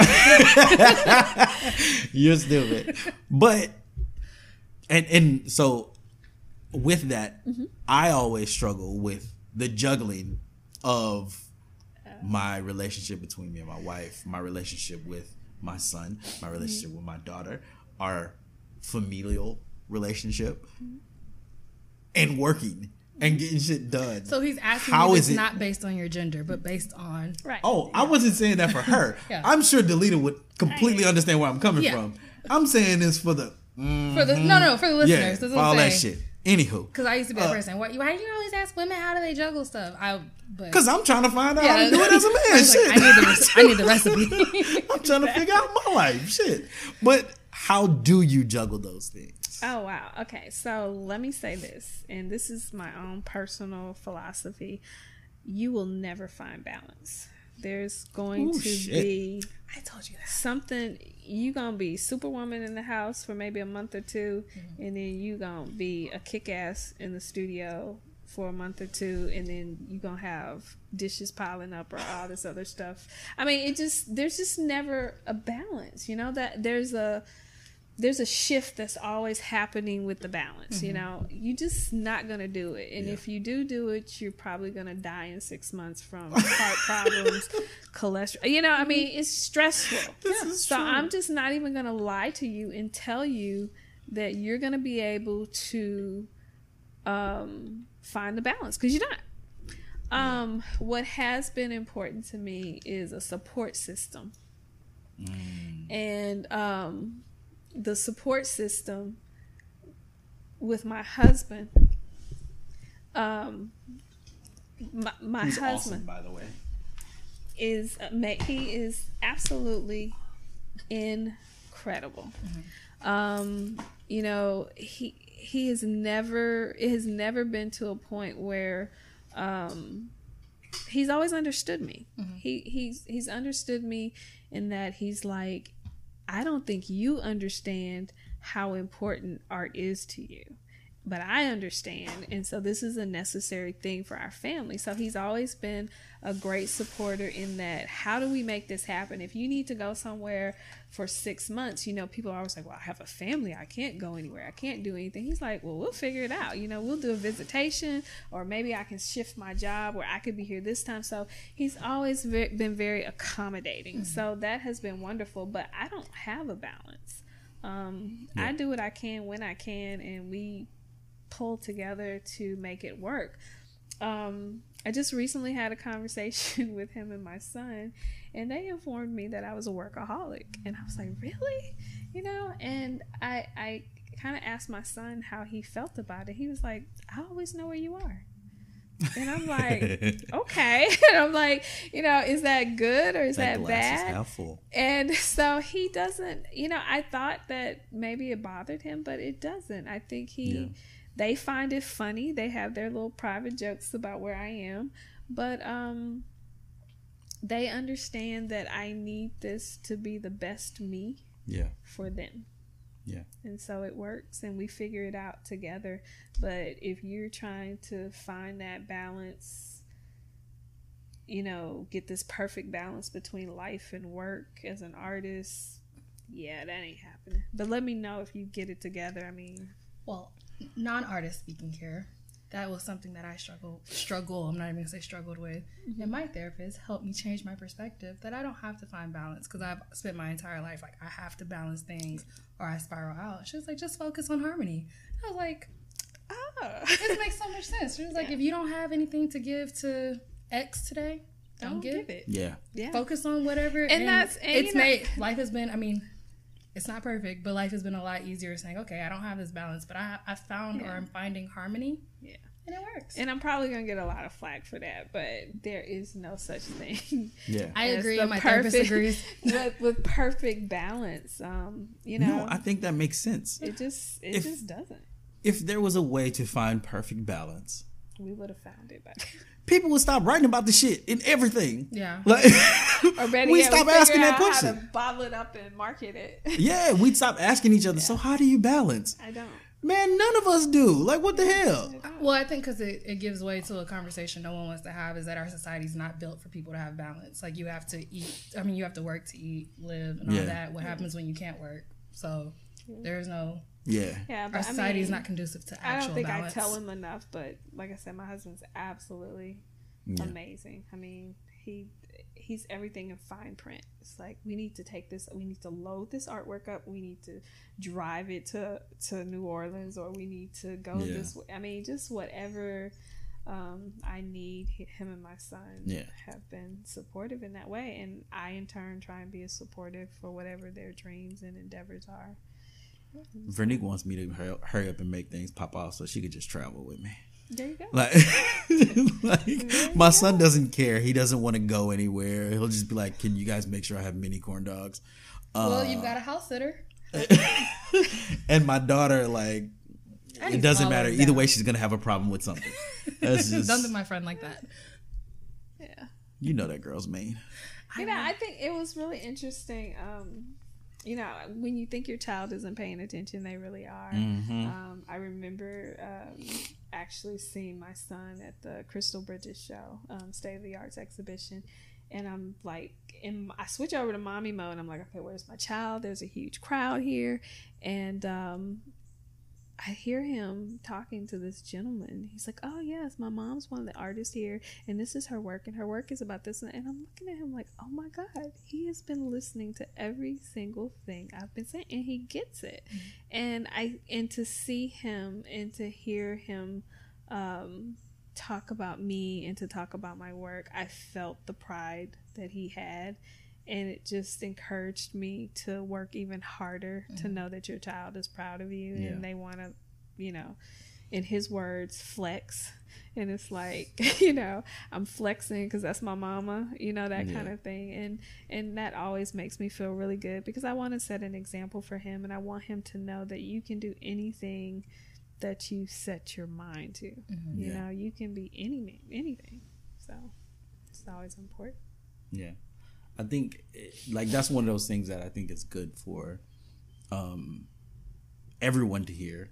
You're stupid. But and and so with that, mm-hmm. I always struggle with the juggling of my relationship between me and my wife, my relationship with my son, my mm-hmm. relationship with my daughter, our familial relationship, mm-hmm. and working and getting shit done. So he's asking how is you it- not based on your gender, but based on Right. Oh, I wasn't saying that for her. <laughs> Yeah. I'm sure Delita would completely understand where I'm coming Yeah. from. I'm saying this for the for the no no for the listeners. yeah, for all I'm that shit. Anywho, Because I used to be a Uh, person. Why, why do you always ask women how do they juggle stuff? I but because I'm trying to find out how Yeah. to do it as a man. I was like, shit. I need the I need the recipe. <laughs> I'm trying <laughs> to figure out my life. Shit. But how do you juggle those things? Oh wow. Okay, so let me say this, and this is my own personal philosophy. You will never find balance. There's going Ooh, to shit. be I told you that. something you gonna be superwoman in the house for maybe a month or 2 Mm-hmm. and then you gonna be a kick-ass in the studio for a month or two and then you gonna have dishes piling up or all this other stuff i mean it just there's just never a balance you know that there's a there's a shift that's always happening with the balance you know? You're just not gonna do it. And Mm-hmm. Yeah. if you do do it you're probably gonna die in six months from <laughs> heart problems cholesterol you know i mean it's stressful. <laughs> This is so true. i'm just not even gonna lie to you and tell you that you're gonna be able to um find the balance because you're not. Um what has been important to me is a support system. And um the support system with my husband um my, my He's husband awesome, by the way. is uh, he is absolutely incredible. Um, you know, he he has never it has never been to a point where um he's always understood me. He he's he's understood me in that he's like I don't think you understand how important art is to you but I understand. And so this is a necessary thing for our family. So he's always been a great supporter in that. How do we make this happen? If you need to go somewhere for six months, you know, people are always like, well, I have a family. I can't go anywhere. I can't do anything. He's like, well, we'll figure it out. You know, we'll do a visitation or maybe I can shift my job where I could be here this time. So he's always been very accommodating. Mm-hmm. So that has been wonderful. But I don't have a balance. Um, yeah. I do what I can when I can, and we pull together to make it work. Um, I just recently had a conversation <laughs> with him and my son, and they informed me that I was a workaholic, and I was like, "Really?" You know, and I I kind of asked my son how he felt about it. He was like, "I always know where you are." And I'm like, <laughs> okay. <laughs> And I'm like, you know, is that good or is that, that bad? And so he doesn't, you know, I thought that maybe it bothered him, but it doesn't. I think he yeah they find it funny. They have their little private jokes about where I am, but um they understand that I need this to be the best me yeah for them. Yeah. And so it works and we figure it out together. But if you're trying to find that balance, you know, get this perfect balance between life and work as an artist, yeah, that ain't happening. But let me know if you get it together. I mean, well, non-artist speaking here that was something that I struggle struggle. I'm not even gonna say struggled with. Mm-hmm. And my therapist helped me change my perspective that I don't have to find balance because I've spent my entire life like I have to balance things or I spiral out. She was like, just focus on harmony. I was like, oh, this makes so much sense. She was like, yeah. if you don't have anything to give to X today, don't, don't give. give. it. Yeah, yeah. Focus on whatever. And, and that's and it's know, made life has been. I mean, it's not perfect, but life has been a lot easier saying, okay, I don't have this balance, but I, I found yeah. or I'm finding harmony. Yeah. And it works. And I'm probably going to get a lot of flack for that, but there is no such thing. <laughs> Yeah. I agree. My perfect, therapist agrees. <laughs> with, with perfect balance. Um, you know. No, I think that makes sense. It just, it if, just doesn't. If there was a way to find perfect balance, we would have found it by people would stop writing about the shit in everything. Yeah. Like, or better <laughs> we stop asking that question. bottle it up and market it. <laughs> yeah, we'd stop asking each other. Yeah. So how do you balance? I don't. Man, none of us do. Like, what the hell? Well, I think because it, it gives way to a conversation no one wants to have is that our society is not built for people to have balance. Like, you have to eat. I mean, you have to work to eat, live, and all yeah. that. What happens when you can't work? So there's no yeah. Yeah. But Our society I mean, is not conducive to actual I don't think balance. I tell him enough, but like I said, my husband's absolutely yeah. amazing. I mean, he he's everything in fine print. It's like we need to take this, we need to load this artwork up, we need to drive it to to New Orleans, or we need to go yeah. this way. I mean, just whatever um, I need. Him and my son yeah. have been supportive in that way, and I in turn try and be as supportive for whatever their dreams and endeavors are. Vernique wants me to hurry, hurry up and make things pop off so she could just travel with me. There you go. Like, <laughs> like my son doesn't care. He doesn't want to go anywhere. He'll just be like, "Can you guys make sure I have mini corn dogs?" Well, uh, you've got a house sitter. <laughs> and my daughter, like, it doesn't matter. Either way, she's gonna have a problem with something. That's <laughs> just, Don't do my friend like that. Yeah. You know that girl's mean. You know, I think it was really interesting. Um, you know, when you think your child isn't paying attention, they really are. Mm-hmm. Um, I remember um, actually seeing my son at the Crystal Bridges show, um, State of the Arts exhibition. And I'm like, in, I switch over to mommy mode. I'm like, okay, where's my child? There's a huge crowd here. And um, I hear him talking to this gentleman. He's like, "Oh yes, my mom's one of the artists here, and this is her work, and her work is about this." And I'm looking at him like, "Oh my god, he has been listening to every single thing I've been saying, and he gets it." Mm-hmm. And I and to see him and to hear him um, talk about me and to talk about my work, I felt the pride that he had and it just encouraged me to work even harder mm-hmm. to know that your child is proud of you yeah. and they want to you know in his words flex and it's like <laughs> you know i'm flexing because that's my mama you know that yeah. kind of thing and and that always makes me feel really good because i want to set an example for him and i want him to know that you can do anything that you set your mind to mm-hmm. you yeah. know you can be any anything so it's always important yeah I think like that's one of those things that I think is good for um everyone to hear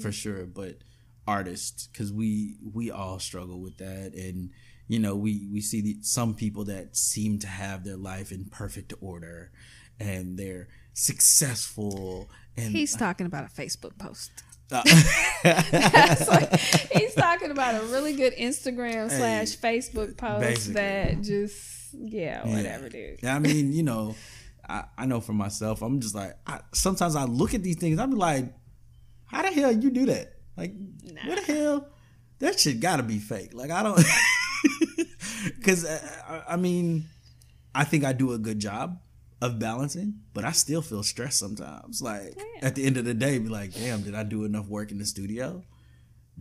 for sure, but artists because we we all struggle with that and you know we we see the, some people that seem to have their life in perfect order and they're successful and He's talking about a Facebook post. <laughs> uh, like, he's talking about a really good Instagram slash Facebook post basically. that just yeah whatever Yeah. dude. I mean, you know, <laughs> I, I know for myself, I'm just like, I, sometimes I look at these things, I'm like, how the hell you do that? Like, what the hell? That shit gotta be fake. Like, I don't, <laughs> because uh, I, I mean, I think I do a good job of balancing, but I still feel stressed sometimes. Like, Yeah. at the end of the day, be like, damn, did I do enough work in the studio?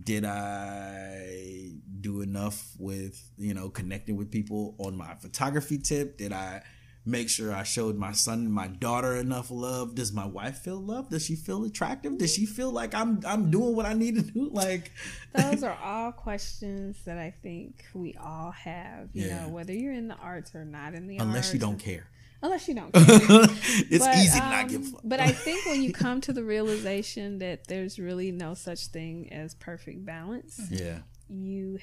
Did I do enough with you know connecting with people on my photography tip? Did I make sure I showed my son and my daughter enough love? Does my wife feel love? Does she feel attractive? Does she feel like I'm I'm doing what I need to do? <laughs> Like Those are all questions that I think we all have. You Yeah. know, whether you're in the arts or not in the unless arts. Unless you don't care. Unless you don't <laughs> care. it's But, easy to um, not give a fuck. But I think when you come to the realization that there's really no such thing as perfect balance, yeah. you,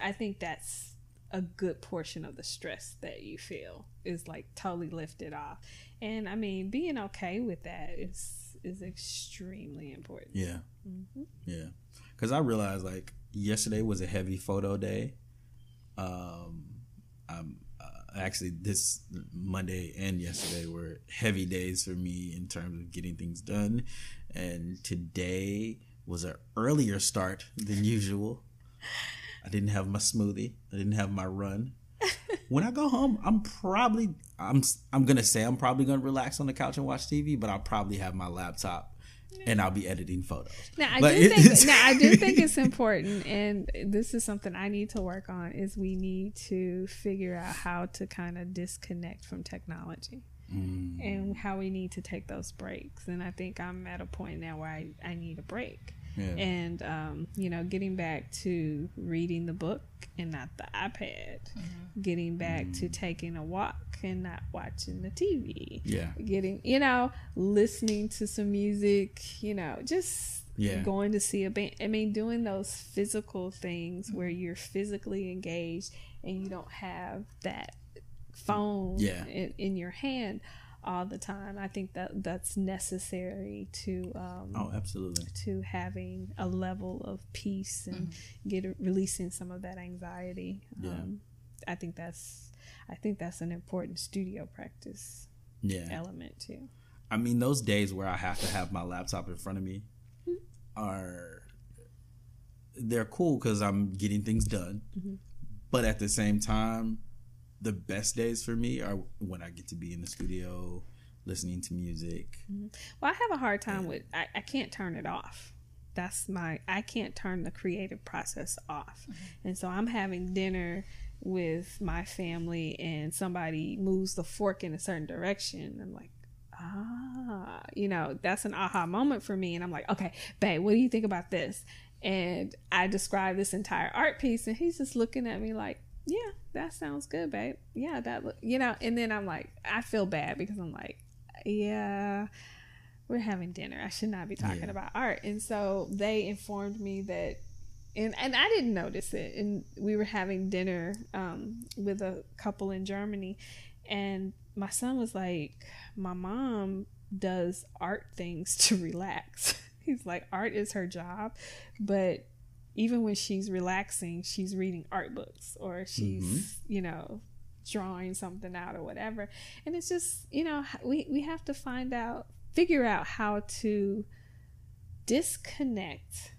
I think that's a good portion of the stress that you feel is like totally lifted off. And I mean, being okay with that is is extremely important. Yeah. Mm-hmm. Yeah. Because I realized like yesterday was a heavy photo day. Um, I'm actually this Monday and yesterday were heavy days for me in terms of getting things done, and today was an earlier start than usual. I didn't have my smoothie. I didn't have my run. <laughs> When I go home, I'm probably I'm I'm gonna say I'm probably gonna relax on the couch and watch TV, but I'll probably have my laptop and I'll be editing photos. Now I But do think now I do think <laughs> it's important, and this is something I need to work on. Is we need to figure out how to kind of disconnect from technology, Mm. and how we need to take those breaks. And I think I'm at a point now where I, I need a break, Yeah. and um, you know, getting back to reading the book and not the iPad, getting back to taking a walk and not watching the TV Yeah. getting you know listening to some music you know just Yeah. going to see a band i mean doing those physical things where you're physically engaged and you don't have that phone Yeah. in, in your hand all the time i think that that's necessary to um Oh, absolutely. to having a level of peace and get releasing some of that anxiety Yeah. um i think that's i think that's an important studio practice Yeah. element too. I mean, those days where I have to have my laptop in front of me mm-hmm. are they're cool because I'm getting things done. Mm-hmm. But at the same time, the best days for me are when I get to be in the studio listening to music. Mm-hmm. Well, I have a hard time with I, I can't turn it off. That's my I can't turn the creative process off. And so I'm having dinner with my family and somebody moves the fork in a certain direction. I'm like, ah, you know, that's an aha moment for me. And I'm like, okay, babe, what do you think about this? And I describe this entire art piece, and he's just looking at me like, yeah, that sounds good, babe. Yeah, that, look, you know, and then I'm like, I feel bad because I'm like, yeah, we're having dinner. I should not be talking Yeah. about art. And so they informed me that, and, and I didn't notice it. And we were having dinner um, with a couple in Germany. And my son was like, My mom does art things to relax. <laughs> He's like, Art is her job. But even when she's relaxing, she's reading art books or she's, you know, drawing something out or whatever. And it's just, you know, we, we have to find out, figure out how to disconnect,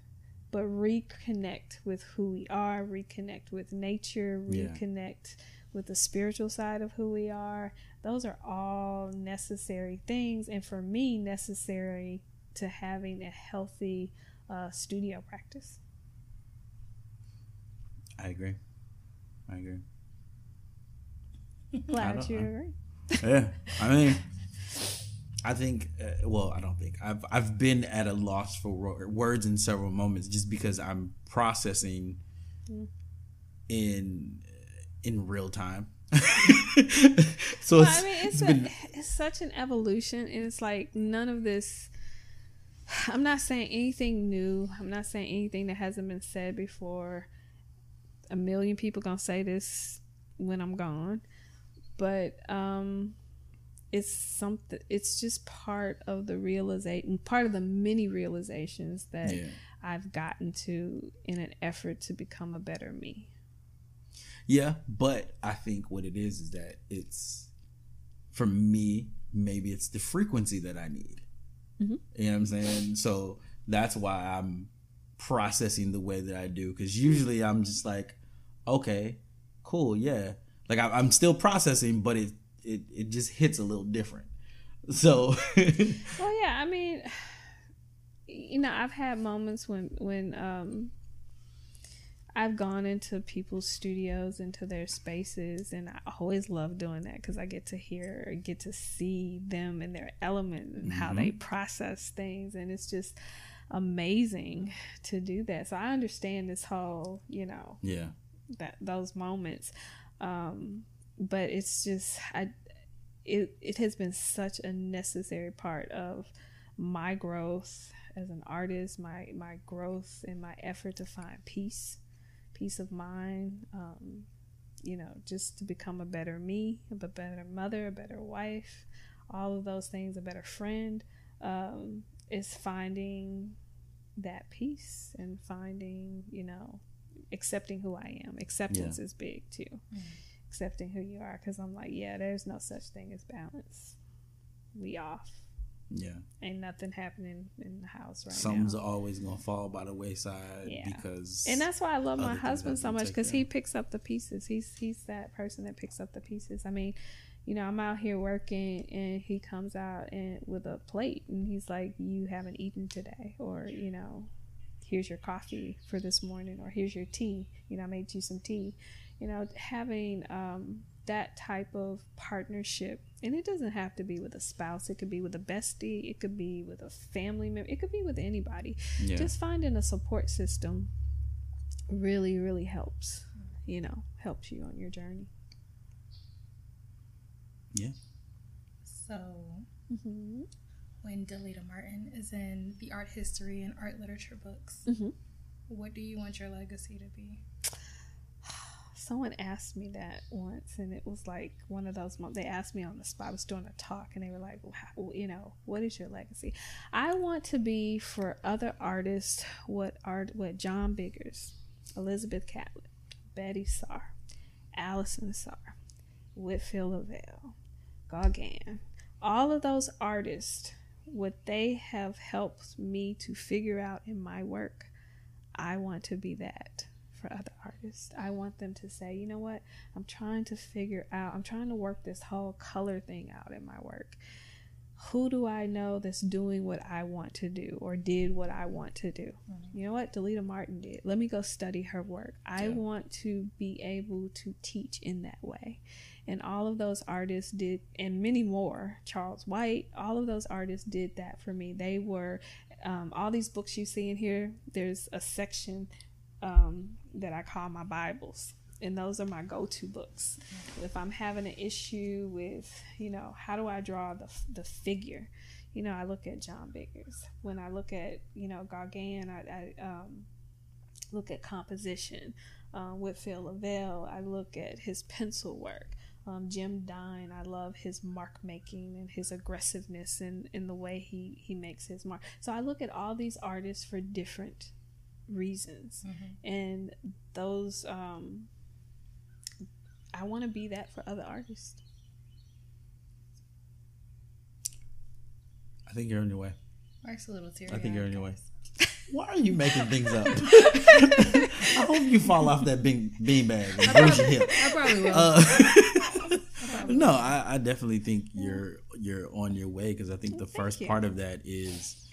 but reconnect with who we are, reconnect with nature, Yeah. reconnect with the spiritual side of who we are. Those are all necessary things. And for me, necessary to having a healthy uh, studio practice. I agree. I agree. Glad don't- you I- agree. yeah, I mean, <laughs> I think. Uh, well, I don't think I've I've been at a loss for wo- words in several moments just because I'm processing Mm. in in real time. <laughs> so Well, it's, I mean, it's, it's a, been it's such an evolution, and it's like none of this. I'm not saying anything new. I'm not saying anything that hasn't been said before. A million people gonna say this when I'm gone, but um, it's something. It's just part of the realization, part of the many realizations that yeah. I've gotten to in an effort to become a better me. Yeah, but I think what it is is that it's for me, maybe it's the frequency that I need. Mhm. You know what I'm saying? So that's why I'm processing the way that I do. Because usually I'm just like, okay, cool, yeah. Like I, I'm still processing, but it, it it just hits a little different. So <laughs> Well, yeah, I mean, you know, I've had moments when when um I've gone into people's studios, into their spaces, and I always love doing that because I get to hear, get to see them and their element and how they process things, and it's just amazing to do that. So I understand this whole, you know, yeah, that those moments um but it's just i it it has been such a necessary part of my growth as an artist my my growth and my effort to find peace peace of mind um you know just to become a better me a better mother a better wife all of those things a better friend um is finding that peace and finding you know accepting who I am. Acceptance is big too. Accepting who you are, because I'm like, yeah, there's no such thing as balance. We off. yeah. Ain't nothing happening in the house right Something's now. always gonna fall by the wayside Yeah. because And that's why I love my husband so much because he picks up the pieces. He's he's that person that picks up the pieces. I mean, you know, I'm out here working and he comes out and with a plate and he's like, "You haven't eaten today," or you know, "Here's your coffee for this morning," or "Here's your tea." You know, I made you some tea. You know, having um, that type of partnership, and it doesn't have to be with a spouse. It could be with a bestie. It could be with a family member. It could be with anybody yeah. just finding a support system really really helps you know helps you on your journey yeah. So, mm-hmm. when Delita Martin is in the art history and art literature books, Mm-hmm. what do you want your legacy to be? Someone asked me that once and it was like one of those mo- they asked me on the spot i was doing a talk and they were like well, you know what is your legacy? I want to be for other artists what art what john biggers elizabeth catlett betye saar alison saar whitfield lovell gauguin all of those artists what they have helped me to figure out in my work i want to be that for other artists. I want them to say, you know what, I'm trying to figure out, I'm trying to work this whole color thing out in my work. Who do I know that's doing what I want to do or did what I want to do? You know what? Delita Martin did. Let me go study her work. I Yeah. want to be able to teach in that way. And all of those artists did, and many more, Charles White, all of those artists did that for me. They were, um, all these books you see in here, there's a section um, that I call my Bibles. And those are my go to books. If I'm having an issue with, you know, how do I draw the, the figure? You know, I look at John Biggers. When I look at, you know, Gauguin, I, I um, look at composition. Um, Whitfield Lovell, I look at his pencil work. Um, Jim Dine, I love his mark making and his aggressiveness in, in the way he, he makes his mark. So I look at all these artists for different reasons and those um i want to be that for other artists I think you're on your way. Mark's a little teary. I think you're on your way. Why are you making things up? <laughs> I hope you fall off that big beanbag and bruise your hip. I probably will. Uh, <laughs> no, I, I definitely think you're you're on your way because I think the Thank first you. part of that is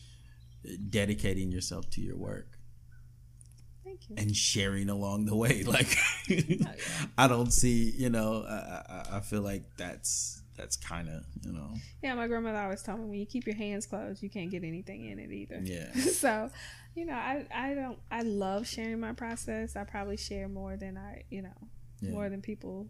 dedicating yourself to your work thank you and sharing along the way. <laughs> Like, yeah. I don't see, you know, I, I, I feel like that's that's kind of, you know, yeah my grandmother always told me when you keep your hands closed you can't get anything in it either yeah, <laughs> so you know i i don't i love sharing my process i probably share more than i you know Yeah. more than people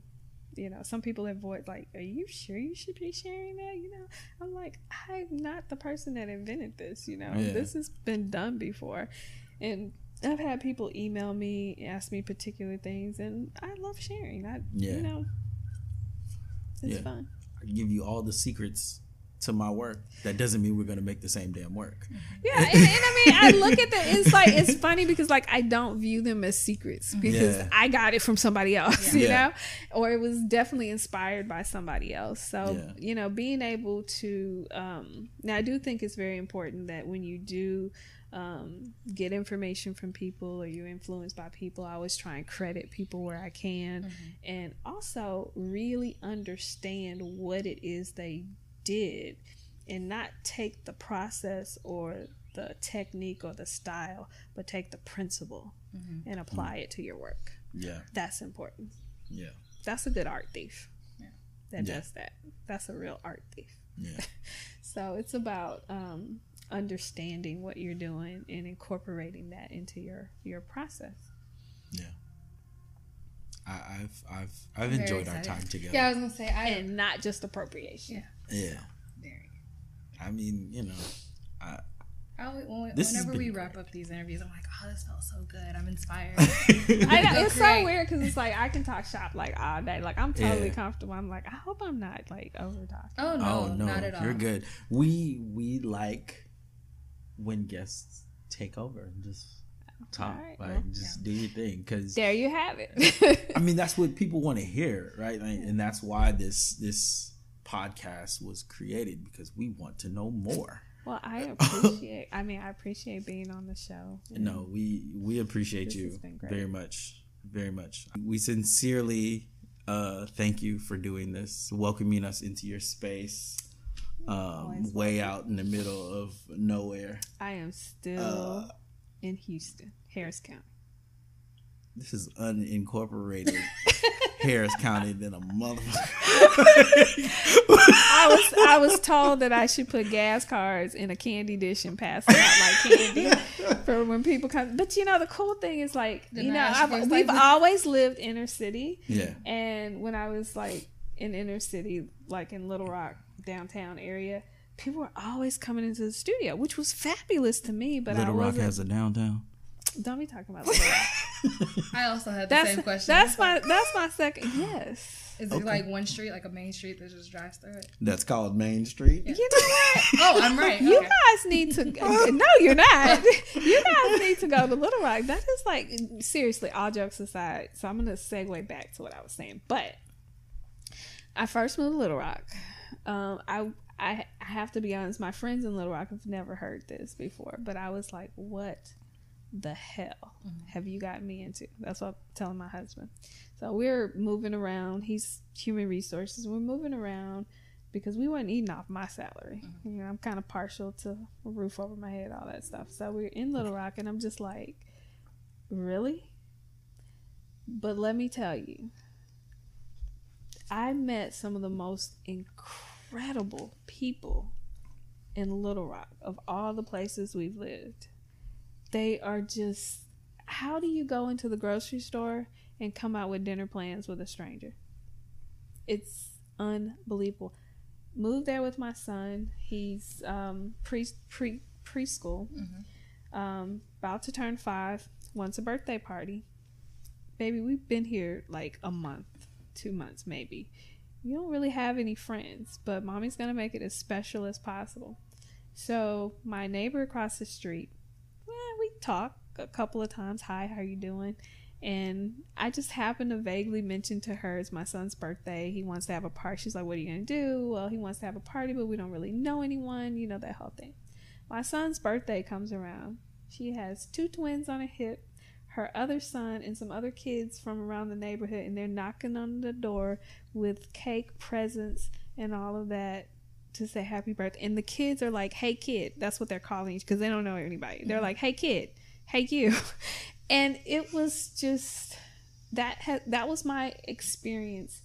you know, some people avoid like, are you sure you should be sharing that? You know, I'm like, I'm not the person that invented this. You know, Yeah. this has been done before, and I've had people email me, ask me particular things, and I love sharing. I, Yeah. you know, it's Yeah. fun. I give you all the secrets to my work. That doesn't mean we're gonna make the same damn work. Yeah, and, and I mean, I <laughs> look at them. It's like it's funny because like I don't view them as secrets because Yeah. I got it from somebody else, you Yeah. know, or it was definitely inspired by somebody else. So Yeah. you know, being able to um, now, I do think it's very important that when you do um, get information from people or you're influenced by people, I always try and credit people where I can, and also really understand what it is they did and not take the process or the technique or the style, but take the principle and apply it to your work. Yeah, That's important. yeah, That's a good art thief. That Yeah. does that. That's a real art thief. yeah, <laughs> So it's about um, understanding what you're doing and incorporating that into your your process. yeah. I, I've I've I've Very enjoyed our time together. Yeah, I was gonna say I. And not just appropriation. Yeah. yeah. Very. I mean, you know, I, I, when, This whenever we been wrap up these interviews, I'm like, oh, this felt so good. I'm inspired. <laughs> I know, it's so weird because it's like I can talk shop like all day. Like I'm totally Yeah. comfortable. I'm like I hope I'm not like over talking. Oh, oh no, oh no, not at all. you're good. We we like when guests take over and just talk, Alright, like well, just do your thing, because There you have it. I mean that's what people want to hear, right? Like, and that's why this this podcast was created because we want to know more. well, I <laughs> appreciate. I mean, I appreciate being on the show. No, we we appreciate you has been great. very much, very much. We sincerely uh, thank you for doing this, welcoming us into your space, um, way out in the middle of nowhere. I am still Uh, in Houston, Harris County. This is unincorporated <laughs> Harris County than a motherfucker. <laughs> I was I was told that I should put gas cards in a candy dish and pass it out like candy for when people come. But you know, the cool thing is like Didn't you know, I ask you I've, we've like- always lived inner city, yeah, and when I was like in inner city, like in Little Rock downtown area. People were always coming into the studio, which was fabulous to me. But Little I Rock wasn't. has a downtown. don't be talking about <laughs> Little Rock. I also had the That's same question. that's my that's my second. Yes, Is Okay. it like one street, like a main street that just drives through it? That's called Main Street. you know what? <laughs> Oh, I'm right. You Okay. guys need to. No, you're not. <laughs> You guys need to go to Little Rock. That is like seriously. All jokes aside, so I'm gonna segue back to what I was saying. But I first moved to Little Rock. Um, I I have to be honest. My friends in Little Rock have never heard this before, but I was like, "What the hell have you got me into?" That's what I'm telling my husband. So we're moving around. He's human resources. We're moving around because we weren't eating off my salary. You know, I'm kind of partial to a roof over my head, all that stuff. So we're in Little Rock, and I'm just like, really? But let me tell you, I met some of the most incredible people in Little Rock of all the places we've lived. They are just, how do you go into the grocery store and come out with dinner plans with a stranger? It's unbelievable moved there with my son. He's um, pre pre preschool, um, about to turn five. Wants a birthday party. Baby, we've been here like a month, two months maybe. You don't really have any friends, but mommy's gonna make it as special as possible. So my neighbor across the street, well, we talk a couple of times. Hi, how you doing? And I just happened to vaguely mention to her it's my son's birthday. He wants to have a party. She's like, What are you going to do? Well, he wants to have a party, but we don't really know anyone. You know, that whole thing. My son's birthday comes around. She has two twins on her hip, her other son, and some other kids from around the neighborhood. And they're knocking on the door with cake, presents, and all of that to say happy birthday. And the kids are like, Hey, kid. That's what they're calling you because they don't know anybody. They're mm-hmm. like, Hey, kid. Hey, you. <laughs> and it was just that ha- that was my experience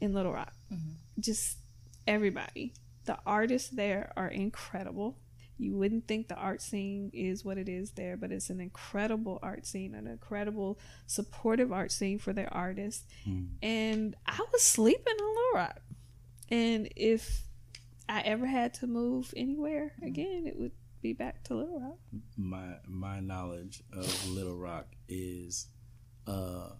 in Little Rock. Mm-hmm. Just everybody. The artists there are incredible. You wouldn't think the art scene is what it is there, but it's an incredible art scene, an incredible supportive art scene for their artists. Mm. And I was sleeping in Little Rock. And if I ever had to move anywhere again, it would be back to Little Rock. My my knowledge of Little Rock is uh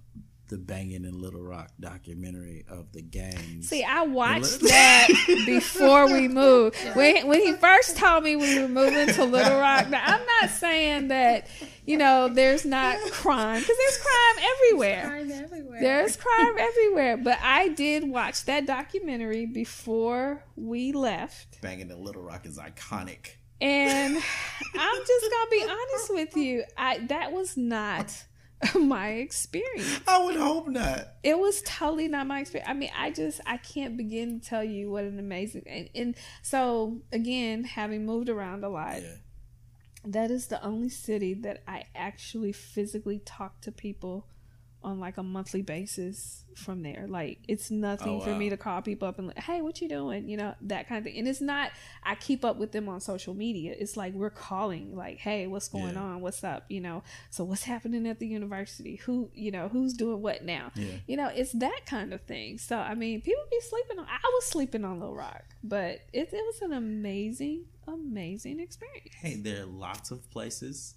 the Banging in Little Rock documentary of the gangs. See, I watched Little- that <laughs> before we moved. When when he first told me we were moving to Little Rock, now I'm not saying that you know there's not crime because there's crime everywhere. Crime everywhere. There's crime everywhere, but I did watch that documentary before we left. Banging in Little Rock is iconic. And I'm just gonna be honest with you. I that was not <laughs> my experience. I would hope not. It was totally not my experience. I mean, I just I can't begin to tell you what an amazing and, and so again, having moved around a lot, Yeah. that is the only city that I actually physically talk to people on like a monthly basis from there. Like it's nothing Oh, for me to call people up and like, hey, what you doing? You know, that kind of thing. And it's not I keep up with them on social media. It's like we're calling, like, hey, what's going Yeah. on? What's up? You know, so what's happening at the university? Who you know, who's doing what now? Yeah. You know, it's that kind of thing. So I mean, people be sleeping on. I was sleeping on Little Rock, but it, it was an amazing, amazing experience. Hey, there are lots of places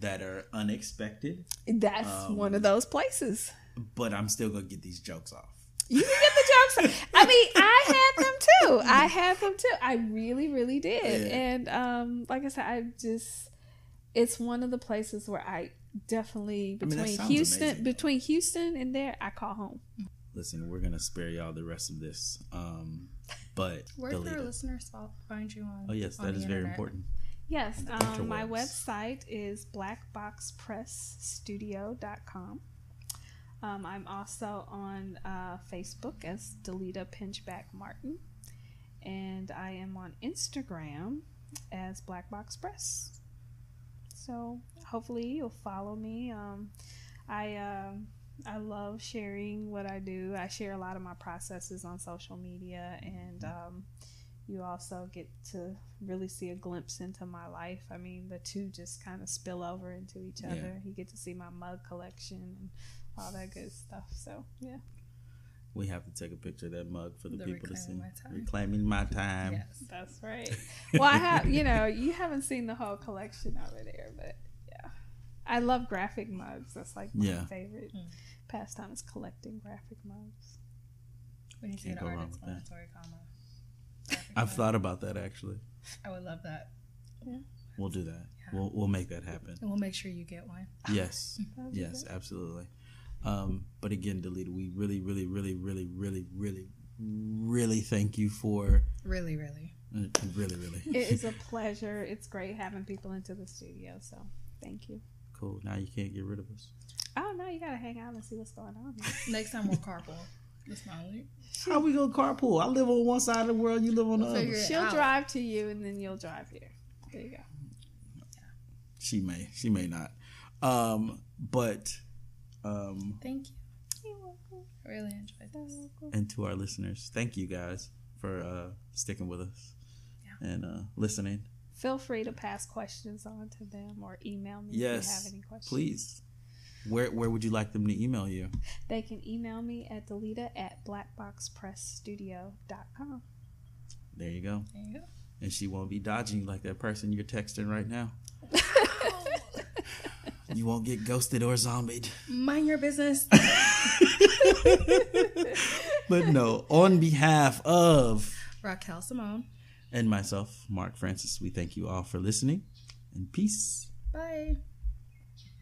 that are unexpected, That's Um, one of those places. but I'm still gonna get these jokes off. You can get the jokes. <laughs> I mean, I had them too. I had them too. I really, really did. Yeah. And um, like I said, I just it's one of the places where I definitely I mean, between Houston amazing, between Houston and there, I call home. Listen, we're gonna spare y'all the rest of this. Um, but Where can our listeners find you on? Oh yes, on that the is very important. Yes, um, my website is blackboxpressstudio.com. Um, I'm also on uh, Facebook as Delita Pinchback Martin, and I am on Instagram as Black Box Press. So hopefully you'll follow me. Um, I um, I love sharing what I do. I share a lot of my processes on social media, and um, you also get to really see a glimpse into my life. I mean, the two just kind of spill over into each Yeah. other. You get to see my mug collection and all that good stuff. So yeah, We have to take a picture of that mug for the, The people to see. Reclaiming My Time. Reclaiming my time. Yes. that's right. <laughs> well, I have you know you haven't seen the whole collection over there, but yeah, I love graphic mugs. That's like my Yeah. favorite Mm. pastime is collecting graphic mugs. When you say Can't the go art wrong with that. explanatory comma. Graphic I've thought about that actually. I would love that. We'll do that. Yeah. We'll we'll make that happen. And we'll make sure you get one. <laughs> Yes. <laughs> Yes, great. absolutely. Um, but again, Delita, we really, really, really, really, really, really, really thank you for Really, really. uh, really, really It is a <laughs> pleasure. It's great having people into the studio. So thank you. cool. Now you can't get rid of us. Oh no, you gotta hang out and see what's going on. Next time we'll carpool. That's my only. How we gonna carpool? I live on one side of the world. You live on the We'll other. She'll out. drive to you, and then you'll drive here. There you go. She may. She may not. Um, but um, Thank you. You're welcome. I really enjoyed this. and to our listeners, thank you guys for uh, sticking with us and uh, listening. Feel free to pass questions on to them or email me if you have any questions. Please. Where where would you like them to email you? They can email me at delita at blackboxpressstudio.com. There you go. There you go. And she won't be dodging like that person you're texting right now. <laughs> You won't get ghosted or zombied. Mind your business. <laughs> But no, on behalf of Raquel Simone. and myself, Mark Francis, we thank you all for listening and peace. Bye.